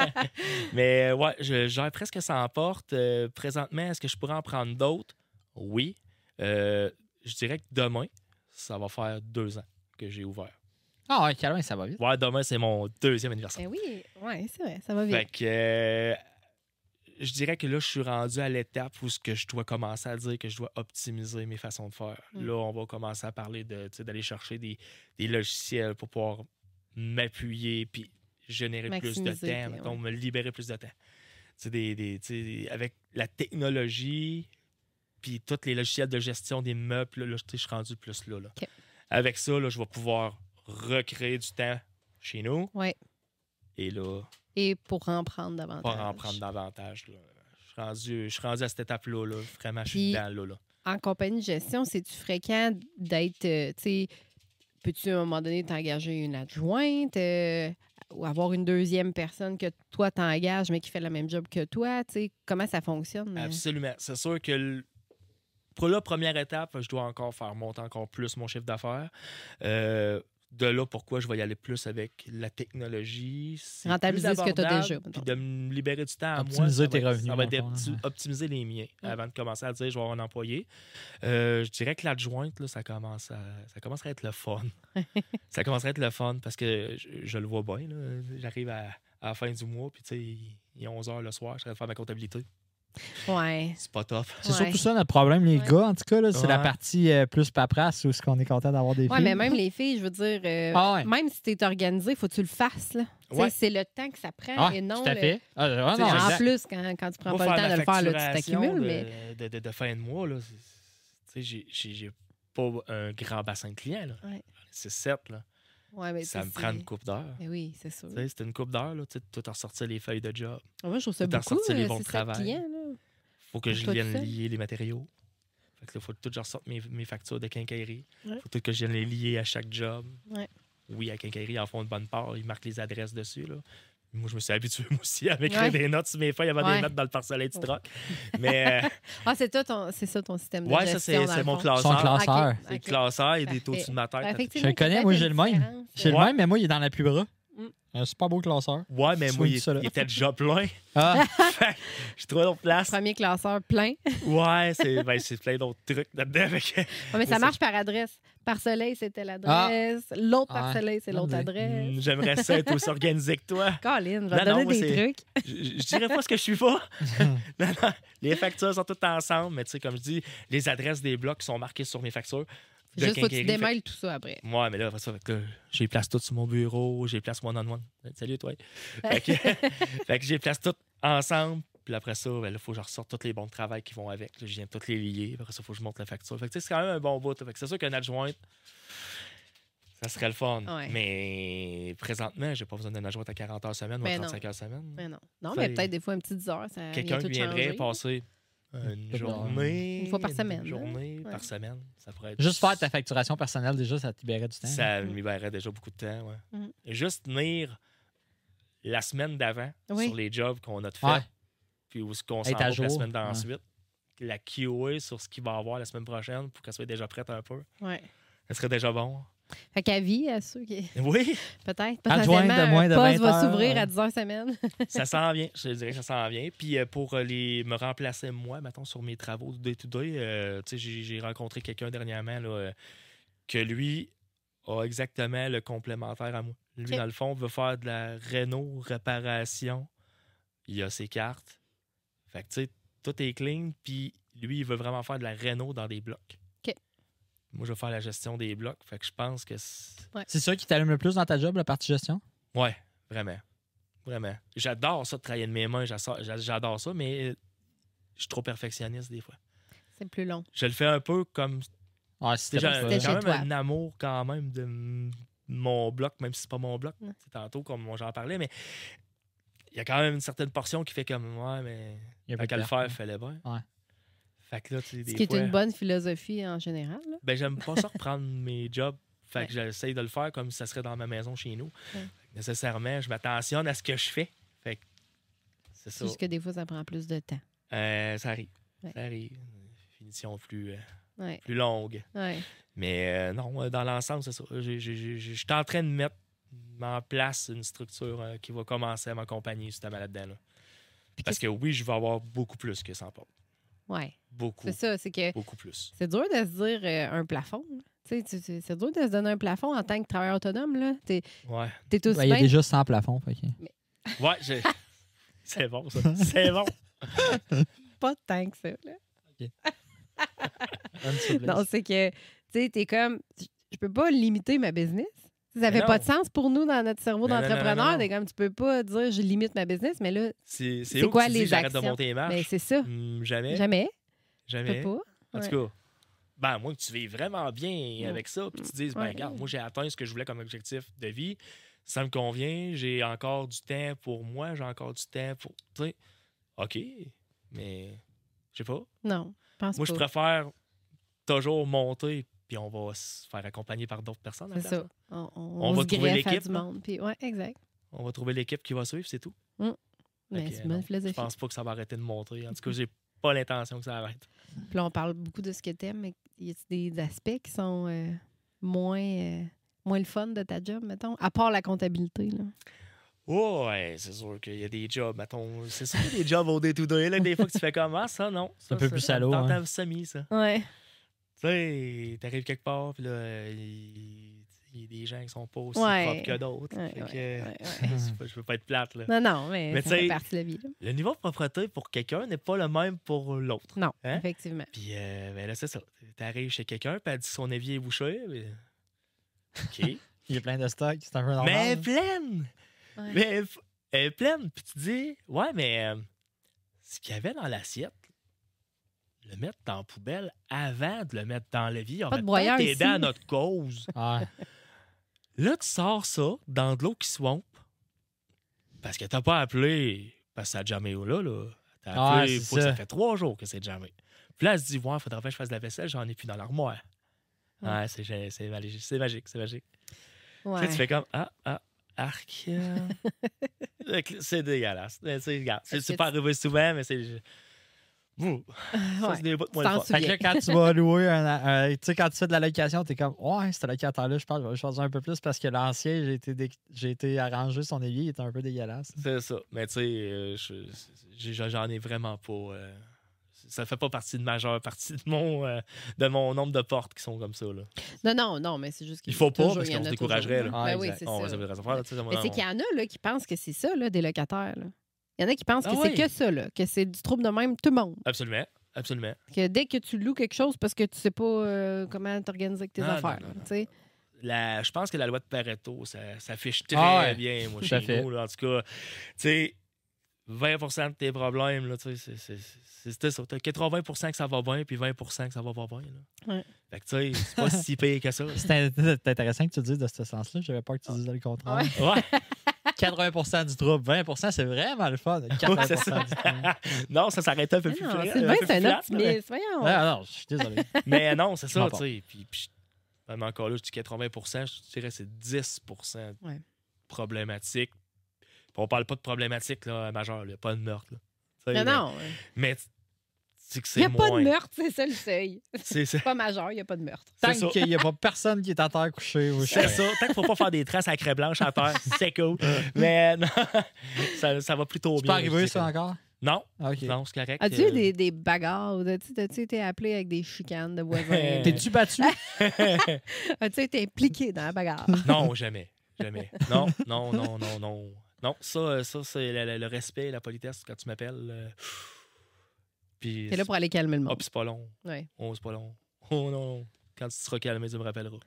Ah. *laughs* Mais, *laughs* mais ouais, je gère presque 100 portes. Euh, présentement, est-ce que je pourrais en prendre d'autres? Oui. Euh, je dirais que demain, ça va faire deux ans que j'ai ouvert. Ah, ouais, calme, ça va vite. Ouais, demain, c'est mon deuxième anniversaire. Ben oui, ouais, c'est vrai, ça va vite. Fait que euh, je dirais que là, je suis rendu à l'étape où ce que je dois commencer à dire que je dois optimiser mes façons de faire. Mm. Là, on va commencer à parler de d'aller chercher des, des logiciels pour pouvoir m'appuyer puis générer plus de temps, mettons, ouais. me libérer plus de temps. Des, des- avec la technologie puis tous les logiciels de gestion des meubles, là, je suis rendu plus là. là. Avec ça, là, je vais pouvoir recréer du temps chez nous. Ouais. Et là, Et pour en prendre davantage. pas en prendre davantage. là. Je suis rendu, je suis rendu à cette étape-là. là. Vraiment, je suis Puis- dedans là. là. En compagnie de gestion, c'est-tu fréquent d'être, euh, tu sais, peux-tu à un moment donné t'engager une adjointe euh, ou avoir une deuxième personne que toi t'engages mais qui fait le même job que toi, tu sais, comment ça fonctionne? euh? Absolument. C'est sûr que le- pour la première étape, je dois encore faire monter encore plus mon chiffre d'affaires. Euh, de là, pourquoi je vais y aller plus avec la technologie. c'est Rentabiliser ce que t'as abordable, déjà, Puis de me libérer du temps à moi. Optimiser ça va tes revenus, Ça va fond, ouais. optimiser les miens Ouais. avant de commencer à dire je vais avoir un employé. Euh, je dirais que l'adjointe, là, ça commence à ça commence à être le fun. *laughs* ça commence à être le fun parce que je, je le vois bien. là. J'arrive à, à la fin du mois, puis tu sais, il est 11 h le soir, je suis en train de faire ma comptabilité. Ouais. C'est pas top. C'est Ouais. surtout ça notre problème, les Ouais. gars, en tout cas. là, C'est la partie euh, plus paperasse où ce qu'on est content d'avoir des Ouais, filles. mais même les filles, je veux dire, euh, Ah ouais. même si tu es organisé, faut que tu le fasses. C'est le temps que ça prend Ah, et non tout à le- fait. Ah, ah, non, en plus, quand, quand tu prends Moi, pas le temps de le faire, là, tu t'accumules. de, Mais... de, de- de fin de mois, là, c'est- tu sais, j'ai- pas un grand bassin de clients. C'est 7, là. Ouais, mais ça me prend une coupe d'heures. Ben oui, c'est sûr. C'est une coupe d'heures, là, tu sais, tout en sortir les feuilles de job. Moi, je trouve ça beaucoup. sortir les bons travail. Faut que je tout vienne lier les matériaux. Fait que là, faut tout que je ressorte mes, mes factures de quincaillerie. Ouais. faut tout que je vienne les lier à chaque job. Ouais. Oui, à quincaillerie, ils en font une bonne part. Ils marquent les adresses dessus. Là. Moi, je me suis habitué, moi aussi, à m'écrire Ouais. des notes sur mes feuilles avant de Ouais. les mettre dans le parcelet du Ouais. troc. Mais, euh, *laughs* Ah, c'est ça, ton, ça système de ouais, ça, gestion. c'est mon. Son classeur. classeur. C'est le ok. classeur, il est Parfait. au-dessus de ma tête. Ouais, Je le connais, moi, j'ai le même. J'ai le même, mais moi, il est dans la plus bras. Mm. Un super beau classeur. Ouais, mais moi, il, était déjà plein. *laughs* Ah, J'ai trouvé d'autres places. Premier classeur plein. *laughs* Ouais, c'est ben, c'est plein d'autres trucs là-dedans. Ouais, mais ça ça. marche par adresse. Par soleil, c'était l'adresse. L'autre par Ouais. soleil, c'est l'autre idée. adresse. Hmm, J'aimerais ça être aussi organisé que toi. *laughs* Colin, je vais Non, te donner non, des trucs. Je, je dirais pas ce que je suis pas. non, non. Les factures sont toutes ensemble, mais tu sais, comme je dis, les adresses des blocs sont marquées sur mes factures. Juste faut que tu démêles tout ça après. Ouais, mais là, après ça, j'ai place tout sur mon bureau, j'ai place one-on-one. Salut, toi. Fait que, *laughs* *laughs* que j'ai place tout ensemble. Puis après ça, ben, il faut que je ressorte tous les bons de travail qui vont avec. Là, je viens de toutes les lier. Après ça, il faut que je monte la facture. Fait que, c'est quand même un bon bout. Fait que c'est sûr qu'un adjointe, ça serait le fun. Ouais. Mais présentement, j'ai pas besoin d'un adjoint à 40 heures semaine ou à Ben non. 35 heures semaine. Mais non. Non, Fait- mais peut-être des fois un petit 10 heures, ça Quelqu'un viendrait changer. passer une Une journée. Une fois par semaine, Une journée hein? par Ouais. semaine. Ça pourrait être juste faire ta facturation personnelle, déjà, ça te libérait du temps. Ça me libérerait déjà beaucoup de temps. Ouais. Mhm. Juste tenir la semaine d'avant Oui. sur les jobs qu'on a de fait, Ouais. puis où ce qu'on s'en la semaine Ouais. d'ensuite. La QA sur ce qu'il va y avoir la semaine prochaine pour qu'elle soit déjà prête un peu. Ouais. Ça serait déjà bon. Fait qu'à vie, à ceux qui. Oui, *laughs* Peut-être. Adjointe de moins de poste 20 va s'ouvrir à 10 heures semaine. *laughs* ça s'en vient. Je dirais que ça s'en vient. Puis euh, pour euh, les, me remplacer moi, mettons, sur mes travaux de day-to-day, euh, tu sais, j'ai rencontré quelqu'un dernièrement là, euh, que lui a exactement le complémentaire à moi. Lui, dans le fond, veut faire de la réno, réparation. Il a ses cartes. Fait que, tu sais, tout est clean. Puis lui, il veut vraiment faire de la réno dans des blocs. Moi, je vais faire la gestion des blocs. Fait que je pense que. c'est- C'est ça qui t'allume le plus dans ta job, la partie gestion? Ouais, vraiment. Vraiment. J'adore ça de travailler de mes mains. J'adore ça, mais je suis trop perfectionniste des fois. C'est plus long. Je le fais un peu comme. Ouais, chez quand même toi. un amour quand même de mon bloc, même si c'est pas mon bloc. Ouais. C'est tantôt, comme j'en parlais, mais il y a quand même une certaine portion qui fait comme Ouais, mais Il y a qu'à de le faire, fallait bien. Ouais. Fait que là, tu sais, Ce qui fois, est une bonne philosophie en général. là. ben, j'aime pas ça reprendre *laughs* mes jobs. Fait que j'essaye de le faire comme si ça serait dans ma maison chez nous. Ouais. Nécessairement, je m'attentionne à ce que je fais. Fait que c'est ça. juste que des fois, ça prend plus de temps. Euh, ça arrive. Ouais. Ça arrive. Une Finition plus, euh, plus longue. Mais euh, non, dans l'ensemble, c'est ça. Je suis en train de mettre en place une structure qui va commencer à m'accompagner justement là-dedans. là. Parce que oui, je vais avoir beaucoup plus que 100 portes. Ouais. Beaucoup, C'est ça, c'est que beaucoup plus. c'est dur de se dire euh, un plafond. C'est dur de se donner un plafond en tant que travailleur autonome. là. T'es Ouais. es aussi Ouais, Il y a déjà 100 plafonds. Fait que- *laughs* Ouais, j'ai- *laughs* c'est bon, ça. C'est bon. *laughs* pas tant que ça. là. Non, c'est que, tu sais, t'es comme, je peux pas limiter ma business. Ça Mais fait pas de sens pour nous dans notre cerveau d'entrepreneur. comme, tu peux pas dire je limite ma business, mais là, C'est quoi tu dis les de actions? monter les marches? ben, c'est ça. Hmm, jamais. Jamais. Jamais. peux pas. En Ouais. tout cas, ben, moi, que tu vis vraiment bien avec ça, puis tu te dises, ben, Ouais. regarde, moi, j'ai atteint ce que je voulais comme objectif de vie, ça me convient, j'ai encore du temps pour moi, j'ai encore du temps pour. Tu sais, OK, mais je sais pas. Non, pense Moi, je préfère toujours monter, puis on va se faire accompagner par d'autres personnes. C'est ça. On, on, va se trouver l'équipe. Puis, ouais, exact. On va trouver l'équipe qui va suivre, c'est tout. Mais Fait c'est que, une bonne philosophie. Je pense pas que ça va arrêter de monter. En tout cas, j'ai pas l'intention que ça arrête. Puis là, on parle beaucoup de ce que t'aimes, mais y a des aspects qui sont euh, moins, euh, moins le fun de ta job, mettons? À part la comptabilité, là? Oh, ouais, c'est sûr qu'il y a des jobs, mettons. C'est sûr qu'il y a des jobs au day-to-day, là, des fois que tu fais comme ah, ça, non. C'est un peu plus salaud, Dans hein. ta semi, ça. Ouais. Tu sais, t'arrives quelque part, puis là, il il y a des gens qui sont pas aussi Ouais. propres que d'autres. Ouais, Fait ouais, que, ouais, *laughs* ouais. c'est pas- je veux pas être plate, là. Non, non, mais, Mais ça fait partie de la vie. Là. Le niveau de propreté pour quelqu'un n'est pas le même pour l'autre. Non, Hein? effectivement. Puis euh, ben là, c'est ça. T'arrives chez quelqu'un, puis elle dit que son évier est bouché. mais- OK. *laughs* Il y a plein de stocks, c'est un peu normal. mais elle est pleine! Ouais. Mais elle, est pleine. Puis tu te dis, ouais, mais euh, ce qu'il y avait dans l'assiette, le mettre dans la poubelle avant de le mettre dans l'évier, on Pas va de broyeur peut-être aider ici. à notre cause. *laughs* Ouais. Là, tu sors ça dans de l'eau qui swamp parce que t'as pas appelé parce que ça a jamais eu là. là. T'as appelé, c'est faut que ça. ça fait trois jours que c'est jamais. Puis là, elle se dit, ouais, faudrait que je fasse la vaisselle, j'en ai plus dans l'armoire. Ouais. Ouais, c'est c'est magique, c'est magique, c'est magique. Ouais. Tu sais, tu fais comme Ah, ah, arc. *laughs* c'est dégueulasse. C'est c'est que pas arrivé souvent, mais c'est. Ouh, ça, Ouais. c'est des bouts de moi T'en le fun. Fait que là, quand tu vas louer un. un- tu sais, quand tu fais de la location, t'es comme, ouais, ce locataire-là, je pense que je vais choisir un peu plus parce que l'ancien, j'ai été, dé- j'ai été arrangé, son évier, il était un peu dégueulasse. C'est ça. Mais tu sais, euh, j'en ai vraiment pas. euh, ça fait pas partie de majeure partie de mon, euh, de mon nombre de portes qui sont comme ça. Là. Non, non, non, mais c'est juste qu'il Il faut pas, toujours- parce qu'on se découragerait, là. Ben Ah, oui, c'est On va ça. affaire, là, Mais c'est on- qu'il y en a là, qui pensent que c'est ça, là, des locataires. là. Il y en a qui pensent Ah que ouais. c'est que ça, là, que c'est du trouble de même tout le monde. Absolument. Absolument. Que dès que tu loues quelque chose parce que tu sais pas euh, comment t'organiser avec tes Ah, non, affaires. je pense que la loi de Pareto, ça, ça fiche très Ah ouais, bien, moi, chez fait. nous. là. En tout cas, tu sais, 20% de tes problèmes, là, tu sais, c'est- c'est- c'est c'était ça. T'as 80% que ça va bien, puis 20% que ça va pas bien. Là. Ouais. Fait que, tu sais, c'est pas *laughs* si pire que ça. C'est in- c'est intéressant que tu dises de ce sens-là. J'avais peur que tu dises le contraire. Ouais. *laughs* 80% du trouble, 20% c'est vraiment le fun. *laughs* 80 c'est ça. du trouble. non, ça s'arrêtait un peu Mais plus non, un peu c'est un optimiste. Voyons. Ah, non, je suis désolé. *laughs* Mais non, c'est ça, tu sais. Puis, puis, même encore là, je dis 80% je dirais que c'est 10 Ouais. problématique. Puis on parle pas de problématique là, majeure, pas de meurtre. Là. Non, mais- non. Mais c'est que Il n'y a pas de meurtre, c'est ça le seuil. C'est C'est pas majeur, il n'y a pas de meurtre. Tant C'est ça. qu'il n'y a pas personne qui est à terre couché. c'est ça. Tant qu'il faut pas faire des traces à craie blanche à terre, *laughs* c'est cool. Mais non, *laughs* ça, ça va plutôt C'est bien. pas arrivé, ça, encore? Non, Ah, OK. non, c'est correct. As-tu eu Euh, des, des bagarres? Ou as-tu été appelé avec des chicanes de voisins? *laughs* T'es-tu battu? As-tu été impliqué dans la bagarre? Non, jamais. Jamais. Non, non, non, non, non. Non, ça, euh, ça c'est le, le- le respect, la politesse quand tu m'appelles. euh, Puis. T'es là pour aller calmer le Ah, monde. puis c'est pas long. Ouais. Oh, c'est pas long. Oh non. Quand tu seras calmé, tu me rappelleras.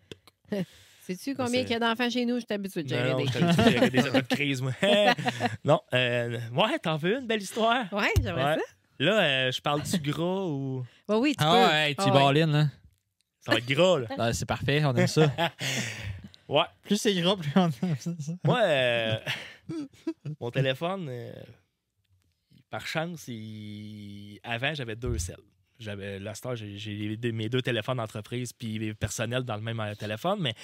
*laughs* Sais-tu combien qu'il y a d'enfants chez nous? Je suis habituée de gérer Non, non, des états *laughs* de crise, moi. *laughs* non, euh, ouais, t'en veux une belle histoire? Ouais, j'aimerais Ouais. ça. Là, euh, je parle du gras ou. Ouais, oui, tu Ah peux. ouais, Ah tu ouais. ballines, là. Ça va être gras, là. Ah, c'est parfait, on aime ça. Ouais. plus c'est gras, plus on aime ça. Moi, euh, mon téléphone, euh, par chance, il- avant, j'avais deux selles. J'avais, j'ai, mes deux téléphones d'entreprise puis personnel dans le même euh, téléphone, mais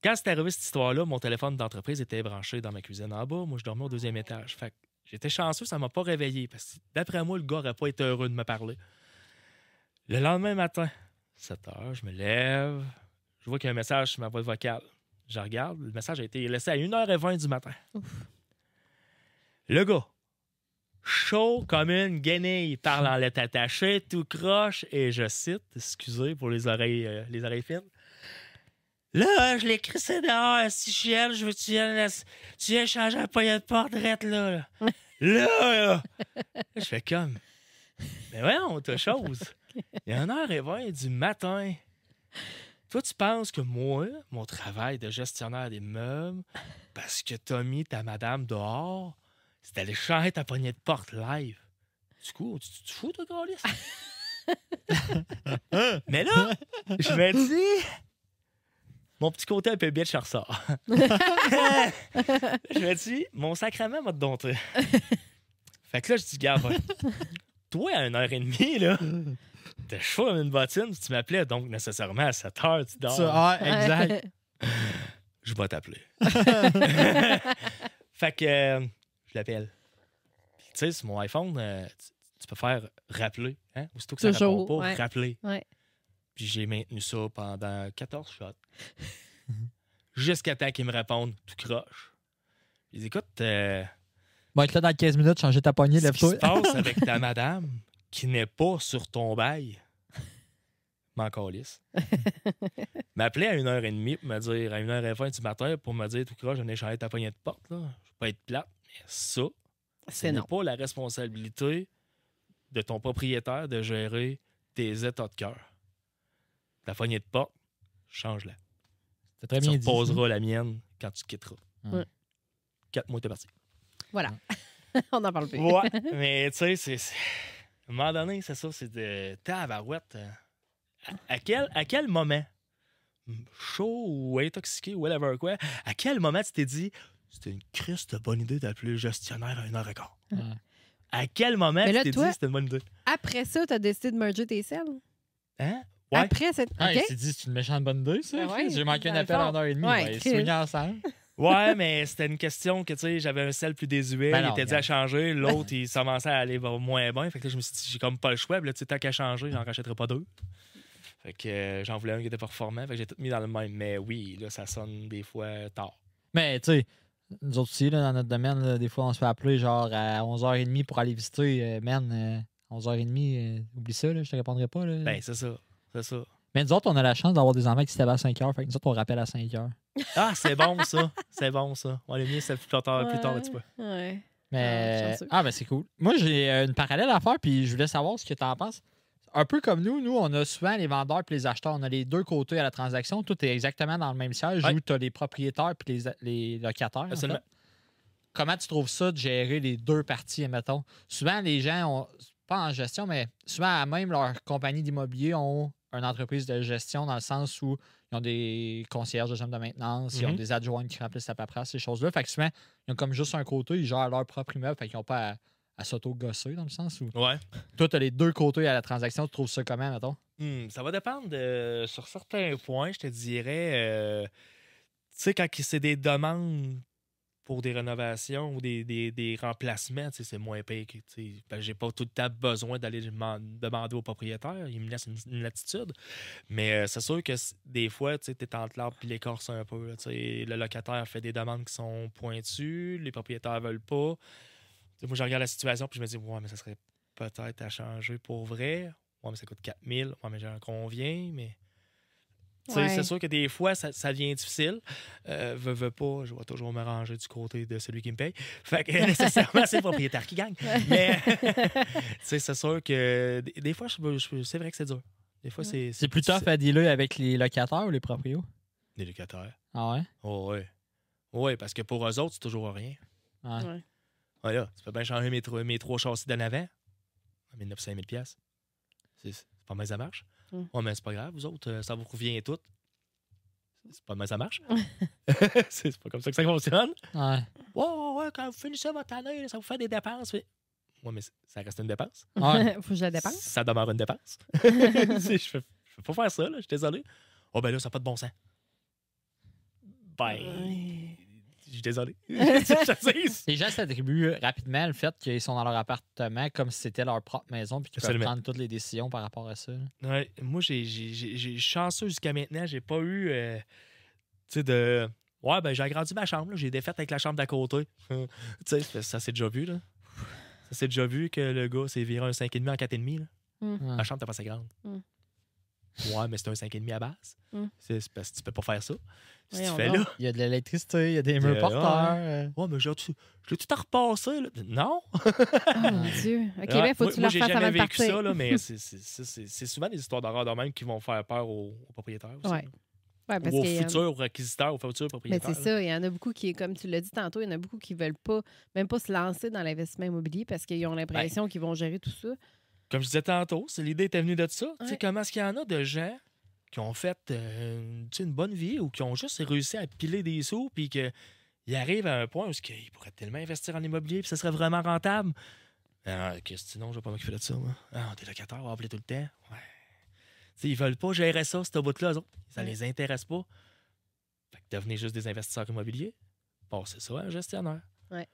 quand c'est arrivé cette histoire-là, mon téléphone d'entreprise était branché dans ma cuisine en bas. Moi, je dormais au deuxième étage. Fait que j'étais chanceux, ça m'a pas réveillé parce que d'après moi, le gars n'aurait pas été heureux de me parler. Le lendemain matin, 7 heures, je me lève, je vois qu'il y a un message sur ma boîte vocale. Je regarde, le message a été laissé à 1h20 du matin. Le gars, chaud comme une guenille, parle en lettres attachées, tout croche, et je cite, excusez pour les oreilles, euh, les oreilles fines. Là, je l'ai crissé dehors, si chienne, je veux que tu viennes, tu viens changer un poignet de porte, drette, là. Là, *laughs* là, là. Je fais comme, mais voyons, autre chose. *laughs* Il est 1h20 du matin. Toi, tu penses que moi, mon travail de gestionnaire des meubles, parce que t'as mis ta madame dehors, c'est d'aller changer ta poignée de porte live. Du coup, tu tu te fous, toi, Carlis? *laughs* Mais là, je me dis, mon petit côté un peu bitch ressort. *laughs* je me dis, mon sacrement m'a dompté. Fait que là, je dis, gars, toi, à une heure et demie, là, t'es chaud comme une bottine, tu m'appelais, donc nécessairement à 7 heures, tu dors. Ah, exact. Je vais t'appeler. *laughs* fait que euh, je l'appelle. Puis, Tu sais, sur mon iPhone, euh, tu, tu peux faire rappeler. Hein? Aussitôt que ça Toujours, répond pas, ouais. rappeler. Ouais. Puis j'ai maintenu ça pendant 14 shots. *laughs* Jusqu'à temps qu'ils me répondent tout croche. Ils disent Écoute, euh, Bon, être là dans 15 minutes, changer ta poignée, ce qui se lève-toi. passe avec *laughs* ta madame qui n'est pas sur ton bail, m'en calisse. *laughs* M'appeler à 1h30 pour me dire, à 1h20 du matin, pour me dire tout croche, je venais changer ta poignée de porte. Là. Je vais pas être plate, mais ça, ce C'est n'est pas la responsabilité de ton propriétaire de gérer tes états de cœur. Ta poignée de porte, change-la. C'est très tu bien dit. reposeras la mienne quand tu quitteras. Ouais. Quatre mois, t'es parti. Voilà. *laughs* On n'en parle plus. Ouais, *laughs* mais tu sais, c'est. c'est- À un moment donné, c'est ça, c'est de. Tabarouette. euh, À, à quel, à quel moment, chaud ou intoxiqué ou whatever quoi, à quel moment tu t'es dit, c'était une crise de bonne idée d'appeler le gestionnaire à une heure et quart? Ouais. À quel moment Mais là, tu t'es toi- dit c'était une bonne idée? Après ça, tu as décidé de merger tes selles? Hein? Ouais. Après cette. Ah, OK? il s'est dit, c'est une méchante bonne idée, ça. Ben ouais, J'ai manqué un dans le appel en fond. heure et demie. Ouais, Ouais, Chris. swinguer ensemble. *laughs* Ouais, mais c'était une question que, tu sais, j'avais un sel plus désuet, Ben il était dit à regarde. changer, l'autre, *laughs* il commençait à aller moins bien. Fait que là, je me suis dit, j'ai comme pas le choix, puis là, tu sais, tant qu'à changer, j'en rachèterai pas deux. Fait que euh, j'en voulais un qui était performant, fait que j'ai tout mis dans le même. Mais oui, là, ça sonne des fois tard. Mais, tu sais, nous autres aussi, là, dans notre domaine, là, des fois, on se fait appeler genre à 11h30 pour aller visiter. Euh, man, euh, 11h30, euh, oublie ça, là, je te répondrai pas. Là. Ben, c'est ça. C'est ça. Mais nous autres, on a la chance d'avoir des enfants qui se lèvent à 5h. Fait que nous autres, on rappelle à 5h. *laughs* Ah, c'est bon, ça. C'est bon, ça. Ouais, le mien, c'est plus tard, plus tard un petit peu. Ouais. Mais, Ah, ah, ben c'est cool. Moi, j'ai euh, une parallèle à faire, puis je voulais savoir ce que tu en penses. Un peu comme nous, nous, on a souvent les vendeurs et les acheteurs. On a les deux côtés à la transaction. Tout est exactement dans le même siège Ouais. où tu as les propriétaires et les, les locataires. en fait. Absolument. Comment tu trouves ça de gérer les deux parties, mettons? Souvent, les gens ont, pas en gestion, mais souvent, même leur compagnie d'immobilier ont une entreprise de gestion dans le sens où ils ont des concierges de chambre de maintenance, ils ont Mhm. des adjoints qui remplissent la paperasse, ces choses-là. Fait que souvent, ils ont comme juste un côté, ils gèrent leur propre immeuble, fait qu'ils n'ont pas à, à s'auto-gosser dans le sens où. Ouais. Toi, tu as les deux côtés à la transaction, tu trouves ça comment, mettons? Hmm, ça va dépendre de. Sur certains points, je te dirais. euh, tu sais, quand c'est des demandes pour des rénovations ou des, des, des remplacements, tu sais, c'est moins payé. que j'ai pas tout le temps besoin d'aller deman- demander au propriétaire. Il me laisse une, une latitude. Mais euh, c'est sûr que des fois, tu es entre l'arbre et l'écorce un peu. là, le locataire fait des demandes qui sont pointues, les propriétaires veulent pas. Moi, je regarde la situation puis je me dis, ouais, mais ça serait peut-être à changer pour vrai. Ouais, mais ça coûte 4000. Ouais, mais j'en conviens, mais. Tu sais, Ouais. C'est sûr que des fois, ça, ça devient difficile. Euh, veux, veux pas, je vais toujours me ranger du côté de celui qui me paye. Fait que *laughs* nécessairement, c'est le propriétaire qui gagne. Mais *laughs* *laughs* tu sais, c'est sûr que des, des fois, je, je- c'est vrai que c'est dur. Des fois, c'est. C'est plus tough à dealer avec les locataires ou les proprios? Les locataires. Ah ouais? Oh, ouais. Ouais, parce que pour eux autres, c'est toujours rien. Ouais. Voilà, tu peux bien changer mes, trois- mes trois châssis d'en avant. À 1900 000 pièces. C'est pas mal ça marche. Mm. Ouais, mais c'est pas grave, vous autres, euh, ça vous revient tout. C'est pas mal ça marche. *laughs* *laughs* c'est pas comme ça que ça fonctionne. Ouais. Ouais, ouais, ouais, quand vous finissez votre année, ça vous fait des dépenses. Ouais, mais ça reste une dépense. Ouais. *laughs* Faut que je la dépense. Ça demeure une dépense. Je, fais, je fais pas faire ça, là, je suis désolé. Oh, ben là, ça n'a pas de bon sens. Ben, Ouais. Je suis désolé. *laughs* *laughs* Les gens s'attribuent rapidement le fait qu'ils sont dans leur appartement comme si c'était leur propre maison puis qu'ils peuvent prendre toutes les décisions par rapport à ça. Ouais, moi, j'ai, j'ai, j'ai, j'ai- chanceux jusqu'à maintenant, j'ai pas eu, euh, tu sais, de... Ouais, ben j'ai agrandi ma chambre, là, j'ai défaite avec la chambre d'à côté. *laughs* tu sais, ça, s'est déjà vu, là. Ça s'est déjà vu que le gars s'est viré un 5,5 en 4,5, là. Ouais. Ma chambre t'es pas assez grande. Mm. Ouais, mais c'est un 5,5 à base. Mm. C'est, parce que tu peux pas faire ça. Si tu fais là... Il y a de l'électricité, il y a des murs Euh, porteurs. euh. Ouais, mais j'ai, tu, je l'ai tout à repasser, là? Non! *laughs* Oh mon Dieu. OK, Ouais, ben, faut que tu moi, leur j'ai fasses jamais avant de vécu partir. ça, là, mais *laughs* c'est, c'est, c'est, c'est- c'est souvent des histoires d'horreur de même qui vont faire peur aux, aux propriétaires aussi. Ouais. là. Ouais, parce ou aux en- futurs acquisiteurs, aux futurs Mais propriétaires. c'est ça, il y en a beaucoup qui, comme tu l'as dit tantôt, il y en a beaucoup qui veulent pas, même pas se lancer dans l'investissement immobilier parce qu'ils ont l'impression qu'ils vont gérer tout ça. Comme je disais tantôt, c'est l'idée était venue de ça. Tu sais, Ouais. comment est-ce qu'il y en a de gens qui ont fait euh, une bonne vie ou qui ont juste réussi à piler des sous puis qu'ils arrivent à un point où ils pourraient tellement investir en immobilier puis ça serait vraiment rentable? Ah, que sinon, je vais pas m'occuper de ça, moi. Ah, des locataires, on va appeler tout le temps. Ouais. Tu sais, ils veulent pas gérer ça, ce bout-là, eux autres. Ça Ouais. les intéresse pas. Fait que devenez juste des investisseurs immobiliers. Bon, c'est ça, un gestionnaire. Ouais.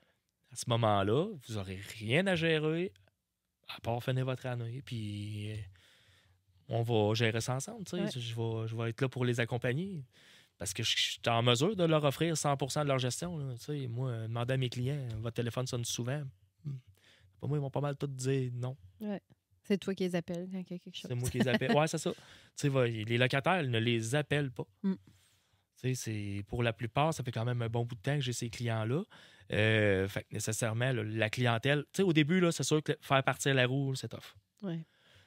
À ce moment-là, vous aurez rien à gérer à part finir votre année, puis euh, on va gérer ça ensemble. Ouais. Je, vais, je vais être là pour les accompagner. Parce que je je suis en mesure de leur offrir 100 de leur gestion. là. Moi, euh, demander à mes clients, votre téléphone sonne souvent. Hmm. Moi, ils vont pas mal tout dire non. C'est toi qui les appelles quand il y a quelque chose. C'est moi qui les appelle. *laughs* Ouais, c'est ça. Va- les locataires ils ne les appellent pas. Mm. C'est pour la plupart, ça fait quand même un bon bout de temps que j'ai ces clients-là. Euh, fait que nécessairement, là, la clientèle, tu sais, au début, là, c'est sûr que faire partir la roue, c'est tough. Ouais. Tu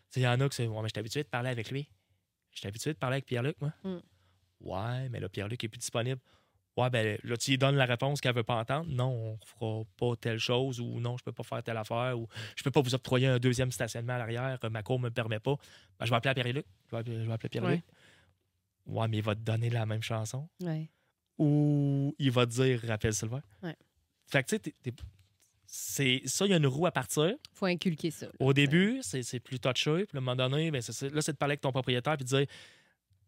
sais, il y en a qui c'est Ouais, mais je suis habitué de parler avec lui. Je suis habitué de parler avec Pierre-Luc, moi. Mm. Ouais, mais là, Pierre-Luc est plus disponible. Ouais, ben là, tu lui donnes la réponse qu'elle veut pas entendre. Non, on fera pas telle chose ou non, je peux pas faire telle affaire ou je peux pas vous octroyer un deuxième stationnement à l'arrière, ma cour me permet pas. Ben, je vais appeler à Pierre-Luc. Je vais appeler, je vais appeler Pierre-Luc. Ouais. mais il va te donner la même chanson Ouais. ou il va te dire rappelle Sylvain. Ouais. Fait que tu sais, c'est ça, il y a une roue à partir. faut inculquer ça. là. Au début, c'est plus touché. Puis à un moment donné, ben, c'est là, c'est de parler avec ton propriétaire puis de dire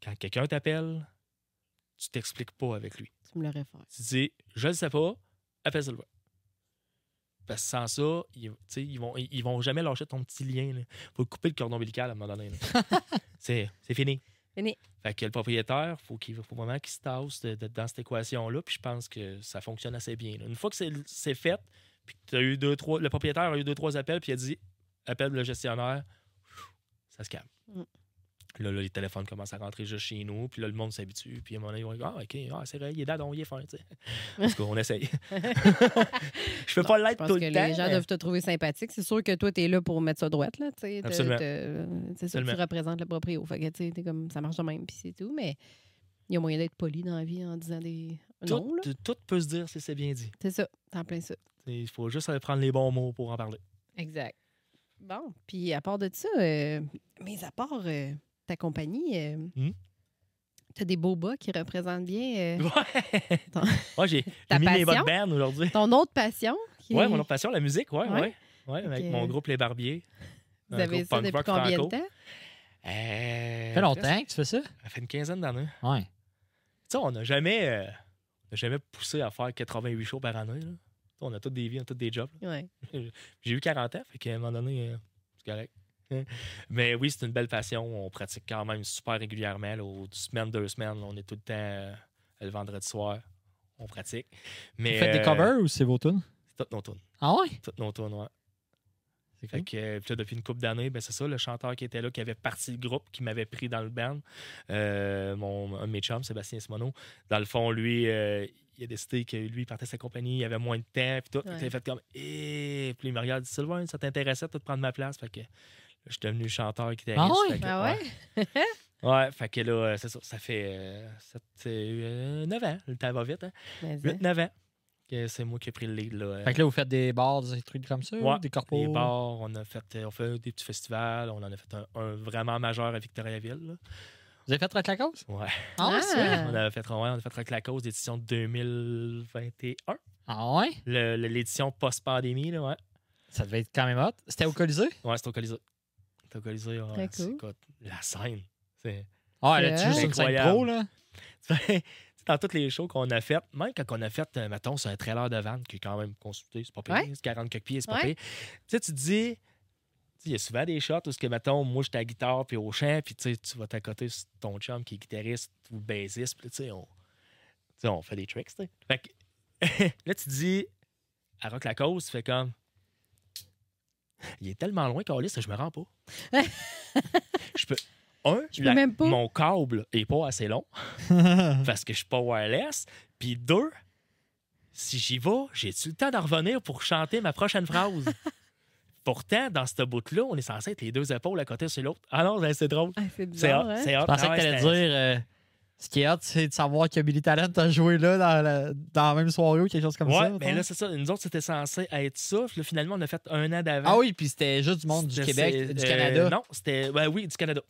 quand quelqu'un t'appelle, tu t'expliques pas avec lui. Tu me le réfères. Tu dis je le sais pas, appelle Sylvain. Parce que sans ça, ils, ils, vont, ils vont jamais lâcher ton petit lien. Il faut couper le cordon ombilical à un moment donné. *laughs* c'est fini. Fini. Fait que le propriétaire, faut qu'il faut vraiment qu'il se tasse de- de- dans cette équation-là. Puis je pense que ça fonctionne assez bien. là. Une fois que c'est fait, puis que eu deux, trois, le propriétaire a eu deux, trois appels, puis il a dit appelle le gestionnaire, ça se calme. Mm. Là, là, les téléphones commencent à rentrer juste chez nous, puis là, le monde s'habitue. Puis à un moment donné, ils vont dire Ah, OK, ah, c'est vrai, il est dadon, il est fin. tu sais. En tout cas, on essaye. *laughs* je peux pas Je l'être pense tout que le temps. les gens doivent te trouver sympathique. C'est sûr que toi, tu es là pour mettre ça droite. Là, tu sais, Absolument. C'est sûr que tu représentes le proprio. Fait que, tu sais, comme, ça marche de même, puis c'est tout. Mais il y a moyen d'être poli dans la vie en disant des non. tout, là. tout peut se dire si c'est bien dit. C'est ça. En plein ça. Il faut juste prendre les bons mots pour en parler. Exact. Bon, puis à part de ça, euh, mais à part euh, ta compagnie, euh, Hmm? t'as des beaux bas qui représentent bien euh, Ouais, Ton- *laughs* Ouais, j'ai *laughs* mis mes bottes band aujourd'hui. ton autre passion. Qui Ouais, est- mon autre passion, la musique, ouais, Ouais? ouais. Ouais, avec mon groupe Les Barbiers. Vous avez ça depuis combien franco. de temps? Euh, Ça fait longtemps que tu fais ça? Ça fait une quinzaine d'années. Ouais. Tu sais, on n'a jamais, euh, on jamais poussé à faire 88 shows par année. là. Tu On a tous des vies, on a tous des jobs. Ouais. *laughs* J'ai eu 40 ans, fait qu'à un moment donné, euh, c'est correct. *laughs* Mais oui, c'est une belle passion. On pratique quand même super régulièrement. Là, aux semaines, deux semaines, là, on est tout le temps euh, le vendredi soir. On pratique. Mais, Vous faites des euh, covers ou c'est vos tunes? C'est toutes nos tunes. Ah ouais? Toutes nos tunes, ouais. C'est Fait que, euh, puis là, depuis une couple d'années, ben, c'est ça, le chanteur qui était là, qui avait parti le groupe, qui m'avait pris dans le band, euh, mon, un de mes chums, Sébastien Simoneau, dans le fond, lui, euh, il a décidé que lui, il partait sa compagnie, il avait moins de temps, puis tout. Qu'il a fait comme, eh, puis il me regarde, Sylvain, ça t'intéressait de prendre ma place? Fait que je suis devenu chanteur guitariste. Ah ouais? Fait que, Ah ouais? Ouais, fait que là, euh, c'est ça. Ça fait euh, sept- euh, 9 ans. Le temps va vite, hein? Mais ça. 8-9 ans. que c'est moi qui ai pris le lead. Là, euh, Fait que là, vous faites des bars, des trucs comme ça, Ouais, des corpos? les bars, on a fait, euh, on fait des petits festivals, on en a fait un, un vraiment majeur à Victoriaville. là. Vous avez fait Rock la cause? Ouais. Ah, ouais, c'est vrai? Ah. On a fait, ouais, on a fait Rock la cause d'édition 2021. Ah ouais? L'édition post-pandémie, là, ouais. Ça devait être quand même hot. C'était au Colisée? Ouais, c'est au Colisée. C'est au Colisée, C'est- cool. écoute, la scène. C'est. Ah, là, C'est tu juste une scène incroyable. pro, là? Tu sais, *laughs* dans toutes les shows qu'on a faites, même quand on a fait, euh, mettons, c'est un trailer de van qui est quand même consulté, c'est pas pire, Ouais. c'est 40 quelques pieds, c'est pas Ouais. pire. Tu sais, tu te dis, il y a souvent des shots où, ce que, mettons, moi, je suis à la guitare puis au chant, puis tu vas t'accoter sur ton chum qui est guitariste ou bassiste, puis tu sais, on, tu sais, on fait des tricks, tu sais. Fait que, *laughs* là, tu te dis, à Rock la cause, tu fais comme, il est tellement loin, Carlis, que je me rends pas. *laughs* je peux. Un, Je peux même pas. mon câble est pas assez long *laughs* parce que je suis pas wireless. Puis deux, si j'y vais, j'ai-tu le temps de revenir pour chanter ma prochaine phrase? *laughs* Pourtant, dans ce bout-là, on est censé être les deux épaules à côté sur l'autre. Ah non, ben, c'est drôle. Ah, c'est bizarre, hein? Je pensais Ah que t'allais c'était- dire. euh, ce qui est hot, c'est de savoir que Billy Talent a joué là dans la, dans la même soirée ou quelque chose comme Ouais, ça. mais mettons. là, c'est ça. Nous autres, c'était censé être ça. Puis là, finalement, on a fait un an d'avant. ah oui, puis c'était juste du monde du Québec, du euh, Canada. non, c'était. ben oui, du Canada.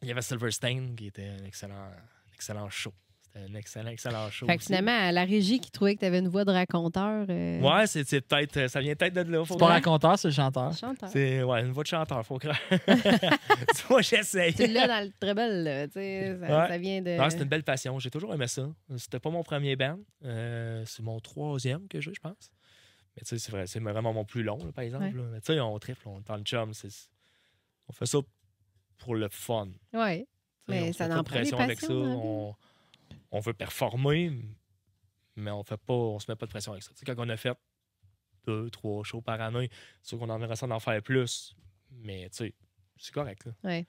Il y avait Silverstein qui était un excellent, un excellent show. C'était un excellent, excellent show. Fait que finalement, à la régie qui trouvait que tu avais une voix de raconteur. euh, Ouais, c'est c'est peut-être. Ça vient peut-être de là. C'est pas raconteur, c'est le chanteur. Chanteur. C'est ouais, une voix de chanteur, faut croire. *laughs* *laughs* tu vois, j'essaye. Tu l'as dans le treble, là. Tu sais, ça, Ouais. ça vient de. Non, c'est une belle passion. J'ai toujours aimé ça. C'était pas mon premier band. Euh, c'est mon troisième que j'ai, je pense. Mais tu sais, c'est vrai, c'est vraiment mon plus long, là, par exemple. Ouais. là. Mais tu sais, on triple, on est dans le chum. c'est- On fait ça pour le fun. Ouais. Mais on ça fait en pas de prend pression avec ça. On, on veut performer, mais on fait pas, on se met pas de pression avec ça. Tu sais, quand on a fait deux, trois shows par année, c'est sûr qu'on aimerait ça d'en faire plus. Mais tu sais, c'est correct. Là. Ouais.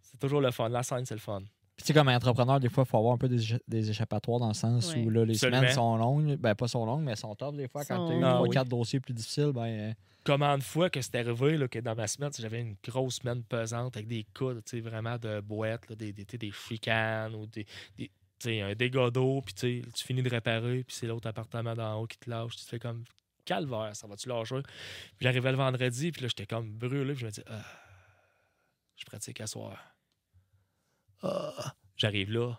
C'est toujours le fun. La scène, c'est le fun. Puis tu sais, comme entrepreneur, des fois, il faut avoir un peu des, des échappatoires dans le sens Ouais. où là, les Absolument. semaines sont longues. Ben, pas sont longues, mais sont top des fois. Quand tu as eu Ah trois, oui. quatre dossiers plus difficiles, ben. euh, Combien de fois que c'est arrivé là, que dans ma semaine, j'avais une grosse semaine pesante avec des coups, tu sais, vraiment de boîtes, là, des, des, des chicanes ou des, sais, un dégât d'eau, puis tu finis de réparer, puis c'est l'autre appartement d'en haut qui te lâche. Tu te fais comme calvaire, ça va-tu lâcher? Puis j'arrivais le vendredi, puis là, j'étais comme brûlé, puis je me dis, ah, je pratique à soir. Ah. J'arrive là,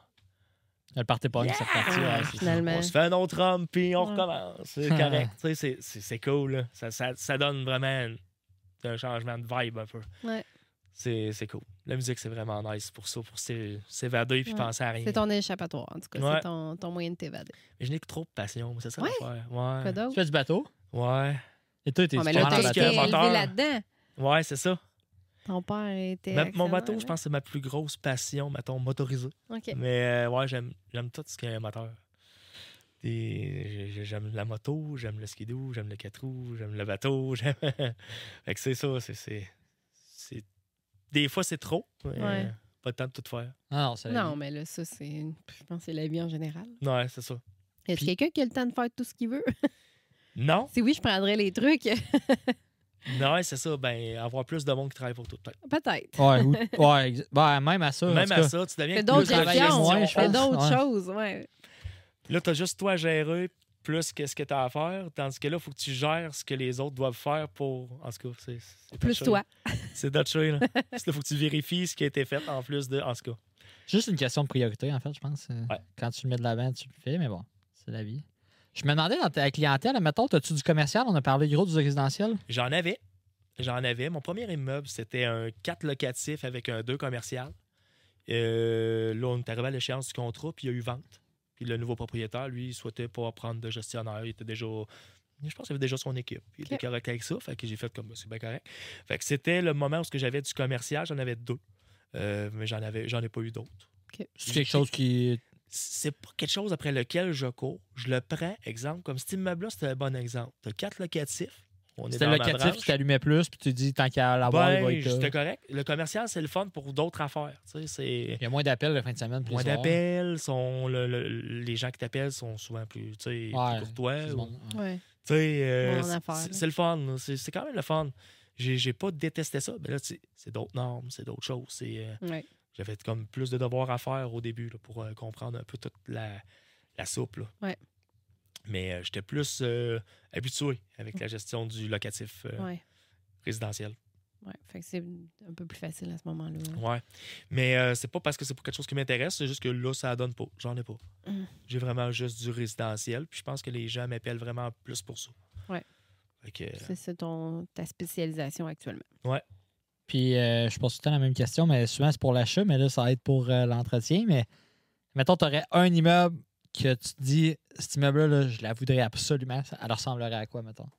le party punk, cette partie. Ouais, ouais, c'est ça. finalement. on se fait un autre homme, puis on Ouais. recommence. C'est *laughs* correct. C'est- c'est c'est cool. là. Ça, ça, ça donne vraiment un, un changement de vibe un peu. Ouais. C'est c'est cool. La musique, c'est vraiment nice pour ça, pour s'é- s'évader puis Ouais. penser à rien. C'est ton échappatoire, en tout cas. Ouais. C'est ton, ton moyen de t'évader. Mais je n'ai que trop de passion, c'est ça Ouais? l'affaire. Ouais. d'autre? Tu fais du bateau? Ouais. Et toi, t'es Ah, mais là, là-dedans. Ouais, c'est ça. Ton père était. Ma- mon bateau, je là. pense que c'est ma plus grosse passion, mettons, motorisée. OK. Mais euh, ouais, j'aime j'aime tout ce qui est un moteur. J'aime la moto, j'aime le skidoo, j'aime le quatre roues, j'aime le bateau. j'aime- *laughs* fait que c'est ça. c'est- Des fois, c'est trop. mais, Ouais. euh, Pas le temps de tout faire. Ah non, c'est la Non, vie. mais là, ça, c'est. une- Je pense que c'est la vie en général. Ouais, c'est ça. Est-ce Puis- quelqu'un qui a le temps de faire tout ce qu'il veut? *laughs* Non, si oui, je prendrais les trucs. *laughs* non, c'est ça. Ben, avoir plus de monde qui travaille pour tout. peut-être. Peut-être. Ouais, ou- *laughs* ouais, ben, même à ça. en Même tout à cas. ça, tu deviens Fais plus d'autres travailler gestions. moins, je Fais pense. d'autres Ouais. choses, ouais. Là, tu as juste toi à gérer plus que ce que tu as à faire. Tandis que là, il faut que tu gères ce que les autres doivent faire pour. En tout cas, c'est. Plus toi. *laughs* C'est touché, là. Là, faut que tu vérifies ce qui a été fait en plus de. En tout cas. Juste une question de priorité, en fait, je pense. Euh, Ouais. Quand tu le mets de l'avant, tu le fais, mais bon, c'est la vie. Je me demandais dans ta clientèle, mettons, as-tu du commercial? On a parlé gros du résidentiel. J'en avais. J'en avais. Mon premier immeuble, c'était un 4 locatif avec un 2 commercial. Euh, là, on est arrivé à l'échéance du contrat, puis il y a eu vente. Puis le nouveau propriétaire, lui, il souhaitait pas prendre de gestionnaire. Il était déjà. Je pense qu'il avait déjà son équipe. Il était Ok. correct avec ça. Fait que j'ai fait comme c'est bien correct. Fait que c'était le moment où ce que j'avais du commercial, j'en avais deux. Euh, mais j'en avais j'en ai pas eu d'autres. C'est quelque chose qui. C'est pas quelque chose après lequel je cours. Je le prends, exemple, comme cet immeuble-là, c'était un bon exemple. Tu as quatre locatifs. C'était le locatif qui t'allumait plus, puis tu dis, tant qu'à l'avoir, il va Ben, être. c'était correct. Le commercial, c'est le fun pour d'autres affaires. Tu sais, c'est Il y a moins d'appels le fin de semaine. puis moins d'appels, sont le- le- les gens qui t'appellent sont souvent plus, tu sais, plus Ouais, courtois. ou- monde, ouais. Ouais. tu sais, euh, Mon c'est- le fun. C'est quand même le fun. j'ai pas détesté ça. Mais là, tu sais, c'est d'autres normes, c'est d'autres choses. Euh, Ouais. J'avais comme plus de devoirs à faire au début là, pour euh, comprendre un peu toute la, la soupe. là. Mais euh, j'étais plus euh, habitué avec la gestion du locatif euh, Ouais. résidentiel. Ouais. Fait que c'est un peu plus facile à ce moment-là. Ouais. Mais euh, c'est pas parce que c'est pas quelque chose qui m'intéresse, c'est juste que là, ça donne pas. J'en ai pas. Mm. J'ai vraiment juste du résidentiel. Puis je pense que les gens m'appellent vraiment plus pour ça. Que, C'est ton, ta spécialisation actuellement. Puis, euh, je pose tout le temps la même question, mais souvent, c'est pour l'achat, mais là, ça va être pour euh, l'entretien. Mais, mettons, tu aurais un immeuble que tu te dis, cet immeuble-là, là, je la voudrais absolument. Ça- Elle ressemblerait à quoi, mettons?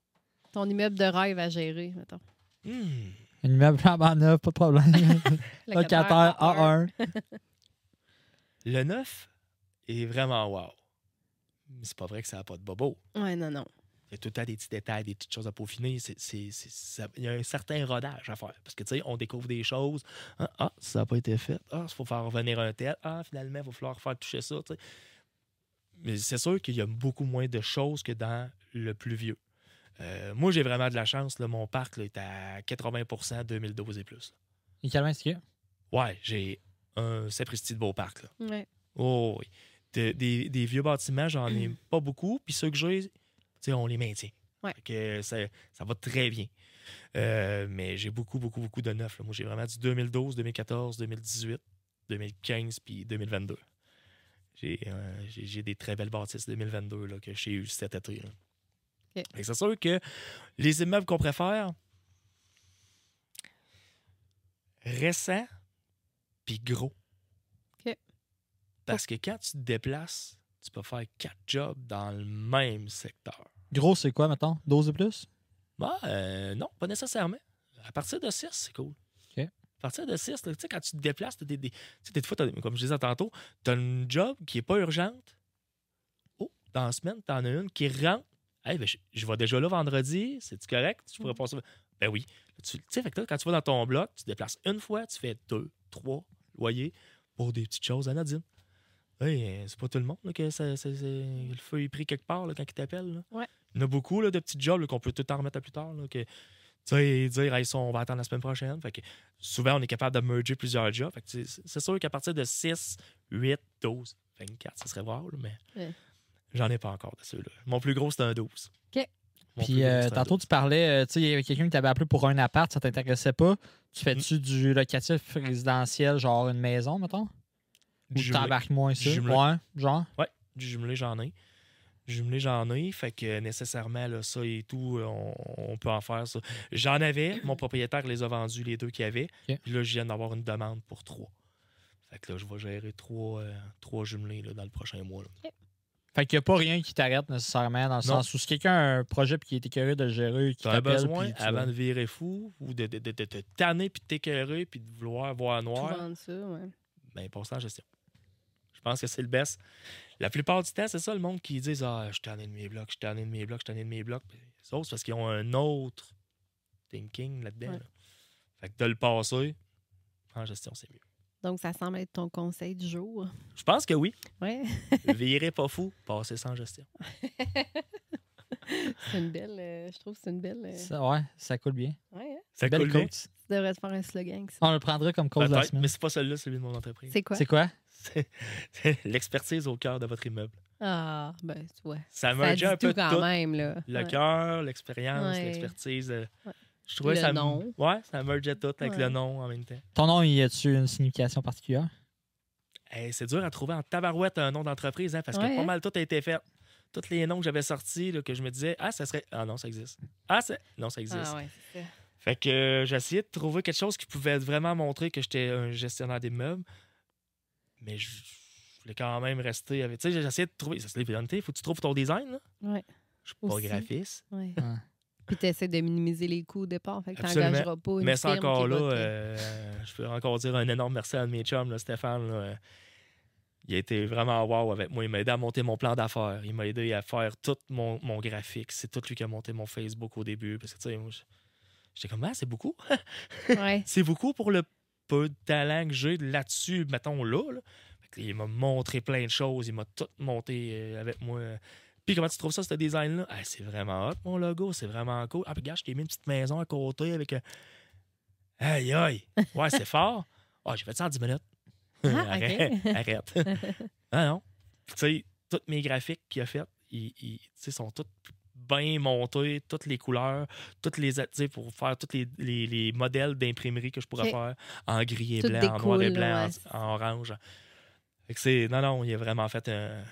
Ton immeuble de rêve à gérer, mettons. hmm, Un immeuble flambant neuf, pas de problème. *laughs* *laughs* Locataire A1. *laughs* le neuf est vraiment wow. Mais c'est pas vrai que ça n'a pas de bobo. Ouais, non, non. Il y a tout le temps des petits détails, des petites choses à peaufiner. C'est, c'est- c'est- ça- il y a un certain rodage à faire. Parce que, tu sais, on découvre des choses. Ah, ah, ça n'a pas été fait. Ah, il faut faire revenir un tel. Ah, finalement, il va falloir faire toucher ça. tu sais. Mais c'est sûr qu'il y a beaucoup moins de choses que dans le plus vieux. Euh, moi, j'ai vraiment de la chance. Là, mon parc là, est à 80% 2012 et plus. Et quel est-ce qu'il y a? Ouais, j'ai un sapristi de beau parc. Là. Ouais. Oh oui. De- des, des vieux bâtiments, j'en ai *clears throat* pas beaucoup. Puis ceux que j'ai, tu sais, on les maintient. Ouais. Que ça, ça va très bien. Euh, mais j'ai beaucoup, beaucoup, beaucoup de neufs. Moi, j'ai vraiment du 2012, 2014, 2018, 2015 puis 2022. J'ai euh, j'ai- j'ai des très belles bâtisses 2022 là, que j'ai eu cet été. là. Ok. Fait que C'est sûr que les immeubles qu'on préfère, récents puis gros. Parce que quand tu te déplaces, tu peux faire quatre jobs dans le même secteur. Gros, c'est quoi, mettons? 12 et plus? Bah, euh, non, pas nécessairement. À partir de 6, c'est cool. À partir de 6, tu sais, quand tu te déplaces, t'as des, des, tu des fois, comme je disais tantôt, tu as une job qui n'est pas urgente. Oh, dans la semaine, tu en as une qui rentre. Hey, ben, je, je vais déjà là vendredi, c'est-tu correct? Je pourrais passer. Ben oui. Tu tu sais, quand tu vas dans ton bloc, tu te déplaces une fois, tu fais deux, trois loyers pour des petites choses anodines. Hey, euh, c'est pas tout le monde là, que ça- ça- ça- le feu est pris quelque part là, quand il t'appelle. Ouais. Il y en a beaucoup là, de petits jobs qu'on peut tout temps remettre à plus tard. Que, tu sais, dire, hey, ça, on va attendre la semaine prochaine. Fait que souvent, on est capable de merger plusieurs jobs. Fait que c'est sûr qu'à partir de 6, 8, 12, 24, ça serait voir, là, mais Ouais. j'en ai pas encore de ceux-là. Mon plus gros, c'est un 12. OK. Mon Puis, gros, euh, tantôt, 12. tu parlais, euh, tu sais, il y avait quelqu'un qui t'avait appelé pour un appart, ça t'intéressait pas. Tu fais-tu Mm. du locatif résidentiel, genre une maison, mettons? Ou tu t'embarques moins ça? Du jumelé. Ouais, genre? Du jumelé, j'en ai. Jumelé, j'en ai. Fait que nécessairement, là, ça et tout, euh, on, on peut en faire ça. J'en avais. Mon propriétaire les a vendus, les deux qu'il y avait. Puis là, je viens d'avoir une demande pour trois. Fait que là, je vais gérer trois, euh, trois jumelés là, dans le prochain mois. là. Fait qu'il n'y a pas rien qui t'arrête nécessairement, dans le Non. sens où si quelqu'un a un projet puis qui est écœuré de le gérer, qui Tu as t'appelle, besoin, puis tu avant de virer fou ou de, de, de, de te tanner puis de t'écœurer puis de vouloir voir Tout noir, vendre ça, ouais. ben, passe ça en gestion. Je pense que c'est le best. La plupart du temps, c'est ça le monde qui dit Ah, je suis tanné de mes blocs, je suis tanné de mes blocs, je suis tanné de mes blocs. Autres, c'est parce qu'ils ont un autre thinking là-dedans. Ouais. là. Fait que de le passer en gestion, c'est mieux. Donc, ça semble être ton conseil du jour. Je pense que oui. Ouais. *laughs* Virez pas fou, passez sans gestion. *laughs* c'est une belle. euh, je trouve que c'est une belle. euh, Ça, ouais, ça coule bien. hein? Ça Belle bien. Tu devrais te faire un slogan. ça. On le prendrait comme cause de la Peut-être, semaine. mais c'est pas celui-là, celui de mon entreprise. C'est quoi? C'est quoi? C'est c'est l'expertise au cœur de votre immeuble. Ah, ben, tu vois. Ça Ça merge dit un peu tout de quand tout. même, là. Le Ouais. cœur, l'expérience, Ouais. l'expertise. euh, Ouais. Je trouvais Le ça. nom. Ouais, ça mergeait tout avec Ouais. le nom en même temps. Ton nom, y a-tu une signification particulière? Hey, c'est dur à trouver en tabarouette un nom d'entreprise, hein, parce Ouais, que pas hein? mal tout a été fait. Tous les noms que j'avais sortis, là, que je me disais, ah, ça serait. Ah non, ça existe. Ah, c'est. Non, ça existe. Ah, ouais, c'est ça. Fait que euh, j'ai essayé de trouver quelque chose qui pouvait vraiment montrer que j'étais un gestionnaire d'immeubles. Mais je je voulais quand même rester avec. Tu sais, j'ai essayé de trouver. Ça, c'est l'évidentité. Faut que tu trouves ton design, là. Ouais. Je suis pas Aussi. graphiste. ouais. Ouais. Puis tu essaies de minimiser les coûts au départ. Fait que tu n'engageras pas une Mais c'est encore qui là, euh, je peux encore dire un énorme merci à mes chums, là, Stéphane. là, euh, il a été vraiment wow avec moi. Il m'a aidé à monter mon plan d'affaires. Il m'a aidé à faire tout mon, mon graphique. C'est tout lui qui a monté mon Facebook au début. Parce que, tu sais, moi, je- j'étais comme, ah, c'est beaucoup. Ouais. *laughs* c'est beaucoup pour le peu de talent que j'ai là-dessus, mettons là. il m'a montré plein de choses. Il m'a tout monté euh, avec moi. Puis comment tu trouves ça, ce design-là? Ah, c'est vraiment hot, mon logo, c'est vraiment cool. Ah, puis regarde, je t'ai mis une petite maison à côté avec. un- Aïe, aïe. Ouais, c'est *laughs* fort. Ah, j'ai fait ça en 10 minutes. Ah, *laughs* arrête, arrête. ah non. Tu sais, tous mes graphiques qu'il a fait, ils, ils, sont tous bien montés, toutes les couleurs, toutes les, pour faire tous les, les- les modèles d'imprimerie que je pourrais faire en gris et Tout blanc, en noir et blanc, ouais. en, en orange. Fait que c'est, non, non, il a vraiment fait un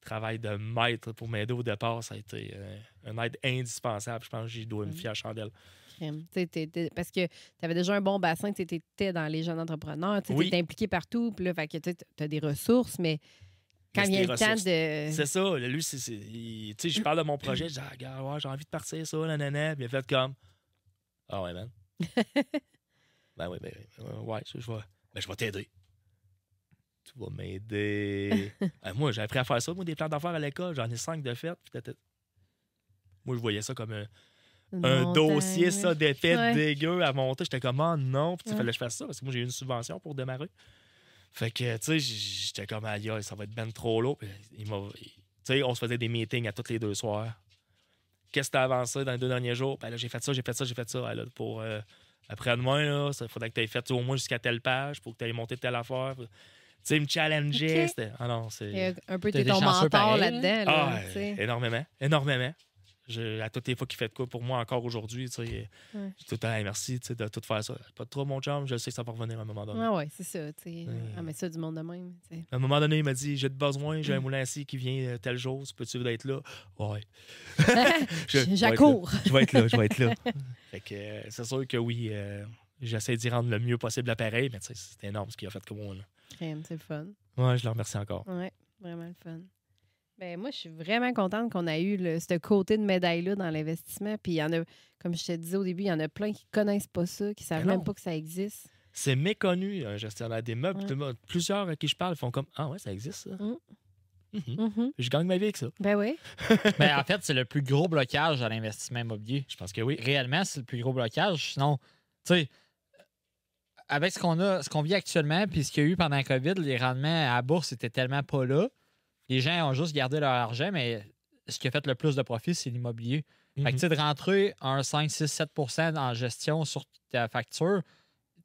travail de maître pour m'aider au départ. Ça a été euh, un aide indispensable. Je pense que j'y dois une Mm. chandelle. Sais, t'es- t'es- parce que tu avais déjà un bon bassin, tu étais dans les jeunes entrepreneurs, tu Oui. étais impliqué partout, puis là, tu as des ressources, mais quand Mais il y a c'est le temps de. C'est ça. Lui, c'est, tu sais, je parle de mon projet. Je dis, ah, regarde, ouais, j'ai envie de partir ça, nanana. Puis il a fait comme, ah ouais, man. *laughs* ben oui, ben, euh, ouais, je vais, ben, je vais t'aider. Tu vas m'aider. *laughs* Ah, moi, j'ai appris à faire ça, moi, des plans d'affaires à l'école. J'en ai cinq de fait. Puis t'as- t'as- moi, je voyais ça comme un, une un montagne, dossier, ça, d'effets Ouais. dégueu à monter. J'étais comme, ah non. Puis il Ouais. fallait que je fasse ça parce que moi, j'ai eu une subvention pour démarrer. Fait que, tu sais, j'étais comme, aïe, aïe, ça va être ben trop lourd. Puis il Tu sais, on se faisait des meetings à tous les deux soirs. Qu'est-ce que t'as avancé dans les deux derniers jours? Ben là, j'ai fait ça, j'ai fait ça, j'ai fait ça. Ah, là, pour euh, après-demain, là, il faudrait que tu aies fait au moins jusqu'à telle page pour que tu aies monté telle affaire. Tu sais, il me challengeait. Ok. c'était- Ah non, c'est. Un peu, t'es ton mentor là-dedans. Là, Ah, énormément, énormément. Je, à toutes les fois qu'il fait de quoi pour moi encore aujourd'hui, tu sais, Ouais. je dis tout le temps, Hey, merci tu sais, de tout faire ça. Pas de trop, mon chum, je sais que ça va revenir à un moment donné. Ah ouais, c'est ça. tu sais. Ah, mais ça, du monde de même. tu sais. À un moment donné, il m'a dit J'ai besoin, Mm. j'ai un moulin assis qui vient euh, tel jour, peux-tu *laughs* être là? Ouais. J'accours. Je vais être là, je vais être là. *laughs* fait que euh, c'est sûr que oui, euh, j'essaie d'y rendre le mieux possible l'appareil, mais tu sais, c'est énorme ce qu'il a fait comme moi. Là. Crème, C'est le fun. Ouais, je le remercie encore. Ouais, vraiment le fun. Ben, moi, je suis vraiment contente qu'on a eu le, ce côté de médaille-là dans l'investissement. Puis il y en a, comme je te disais au début, il y en a plein qui connaissent pas ça, qui savent Ben même pas que ça existe. C'est méconnu, un gestionnaire des meubles. Ouais. Plusieurs à qui je parle font comme Ah ouais, ça existe ça. Mm. Mhm. Mhm. Je gagne ma vie avec ça. Ben oui. Mais *laughs* en fait, c'est le plus gros blocage à l'investissement immobilier. Je pense que oui. Réellement, c'est le plus gros blocage. Sinon, tu sais, avec ce qu'on a, ce qu'on vit actuellement, puis ce qu'il y a eu pendant la COVID, les rendements à la bourse étaient tellement pas là. Les gens ont juste gardé leur argent, mais ce qui a fait le plus de profit, c'est l'immobilier. Fait que, Mhm. tu sais, de rentrer un 5, 6, 7 en gestion sur ta facture,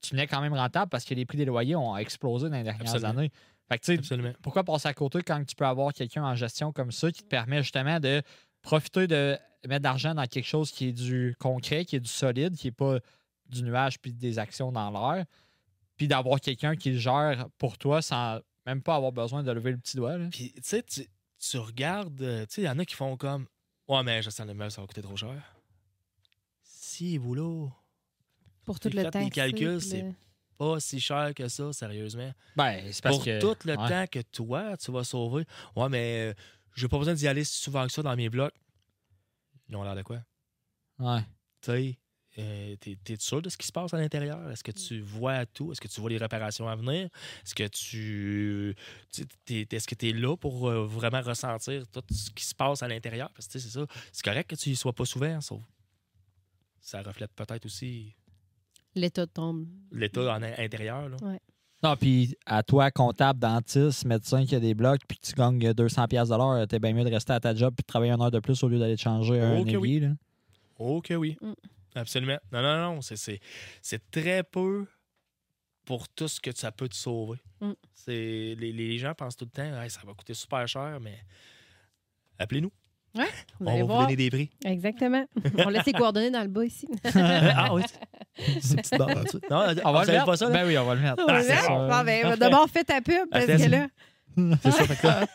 tu n'es quand même rentable parce que les prix des loyers ont explosé dans les dernières Absolument. années. Fait que, tu sais, Absolument. pourquoi passer à côté quand tu peux avoir quelqu'un en gestion comme ça qui te permet justement de profiter de mettre de l'argent dans quelque chose qui est du concret, qui est du solide, qui n'est pas du nuage puis des actions dans l'air, puis d'avoir quelqu'un qui le gère pour toi sans même pas avoir besoin de lever le petit doigt. là. Puis, tu sais, tu, regardes, euh, tu sais, il y en a qui font comme Ouais, mais gestion de meubles, ça va coûter trop cher. Si, boulot, Pour tout le temps. les calculs, c'est le- pas si cher que ça, sérieusement. Ben, c'est parce Pour que. tout le ouais. temps que toi, tu vas sauver. Ouais, mais euh, j'ai pas besoin d'y aller si souvent que ça dans mes blocs. Ils ont l'air de quoi? Ouais. Tu sais, euh, t'es, t'es sûr de ce qui se passe à l'intérieur? Est-ce que tu vois tout? Est-ce que tu vois les réparations à venir? Est-ce que tu. tu t'es- est-ce que tu es là pour euh, vraiment ressentir tout ce qui se passe à l'intérieur? Parce que tu c'est ça. C'est correct que tu y sois pas souvent, sauf. Ça reflète peut-être aussi L'état tombe. l'état intérieur. Là. Non, puis à toi, comptable, dentiste, médecin qui a des blocs, puis tu gagnes 200$ piastres de l'heure, t'es bien mieux de rester à ta job puis de travailler une heure de plus au lieu d'aller te changer un Ok, oui. ailier. là. Que oui. Mm. Absolument. Non, non, non. C'est, c'est, c'est très peu pour tout ce que ça peut te sauver. Mm. C'est, les, les gens pensent tout le temps, Hey, ça va coûter super cher, mais appelez-nous. Vous On va vous donner des prix. Exactement. *laughs* On laisse les coordonnées dans le bas ici. *laughs* ah oui. C'est petite barre en dessous. Non, On va le savez mettre. pas ça, là? Ben oui, on va le mettre. Ah, Ouais. Ah, ben. D'abord, fais ta pub parce que là. C'est ça, fait que là-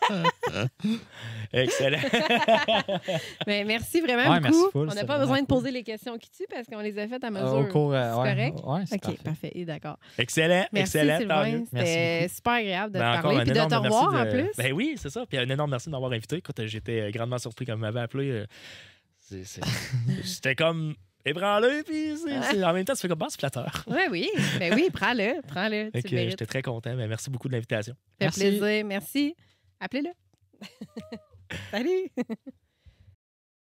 *laughs* Excellent. *laughs* Ben, merci vraiment Ouais, merci beaucoup. full, on n'a c'était pas besoin de poser les questions qui tuent parce qu'on les a faites à Euh, mesure. Au cours, euh, C'est ouais, correct? Ouais, c'est OK, parfait. parfait. Et D'accord. Excellent. Merci, excellent. C'était super agréable de Ben, te parler et de te revoir en plus. Ben oui, c'est ça. Puis un énorme merci de m'avoir invité. Écoute, j'étais grandement surpris quand vous m'avez appelé. euh, c'est- c'est- *laughs* J'étais comme ébranlé, puis c'est- en même temps, tu fais comme bah, c'est flatteur. Oui, oui. Ben oui, prends-le. Prends-le. Tu *laughs* le euh. J'étais très content. mais merci beaucoup de l'invitation. Fait Merci. plaisir. Merci. Appelez-le. *laughs* Salut. *laughs*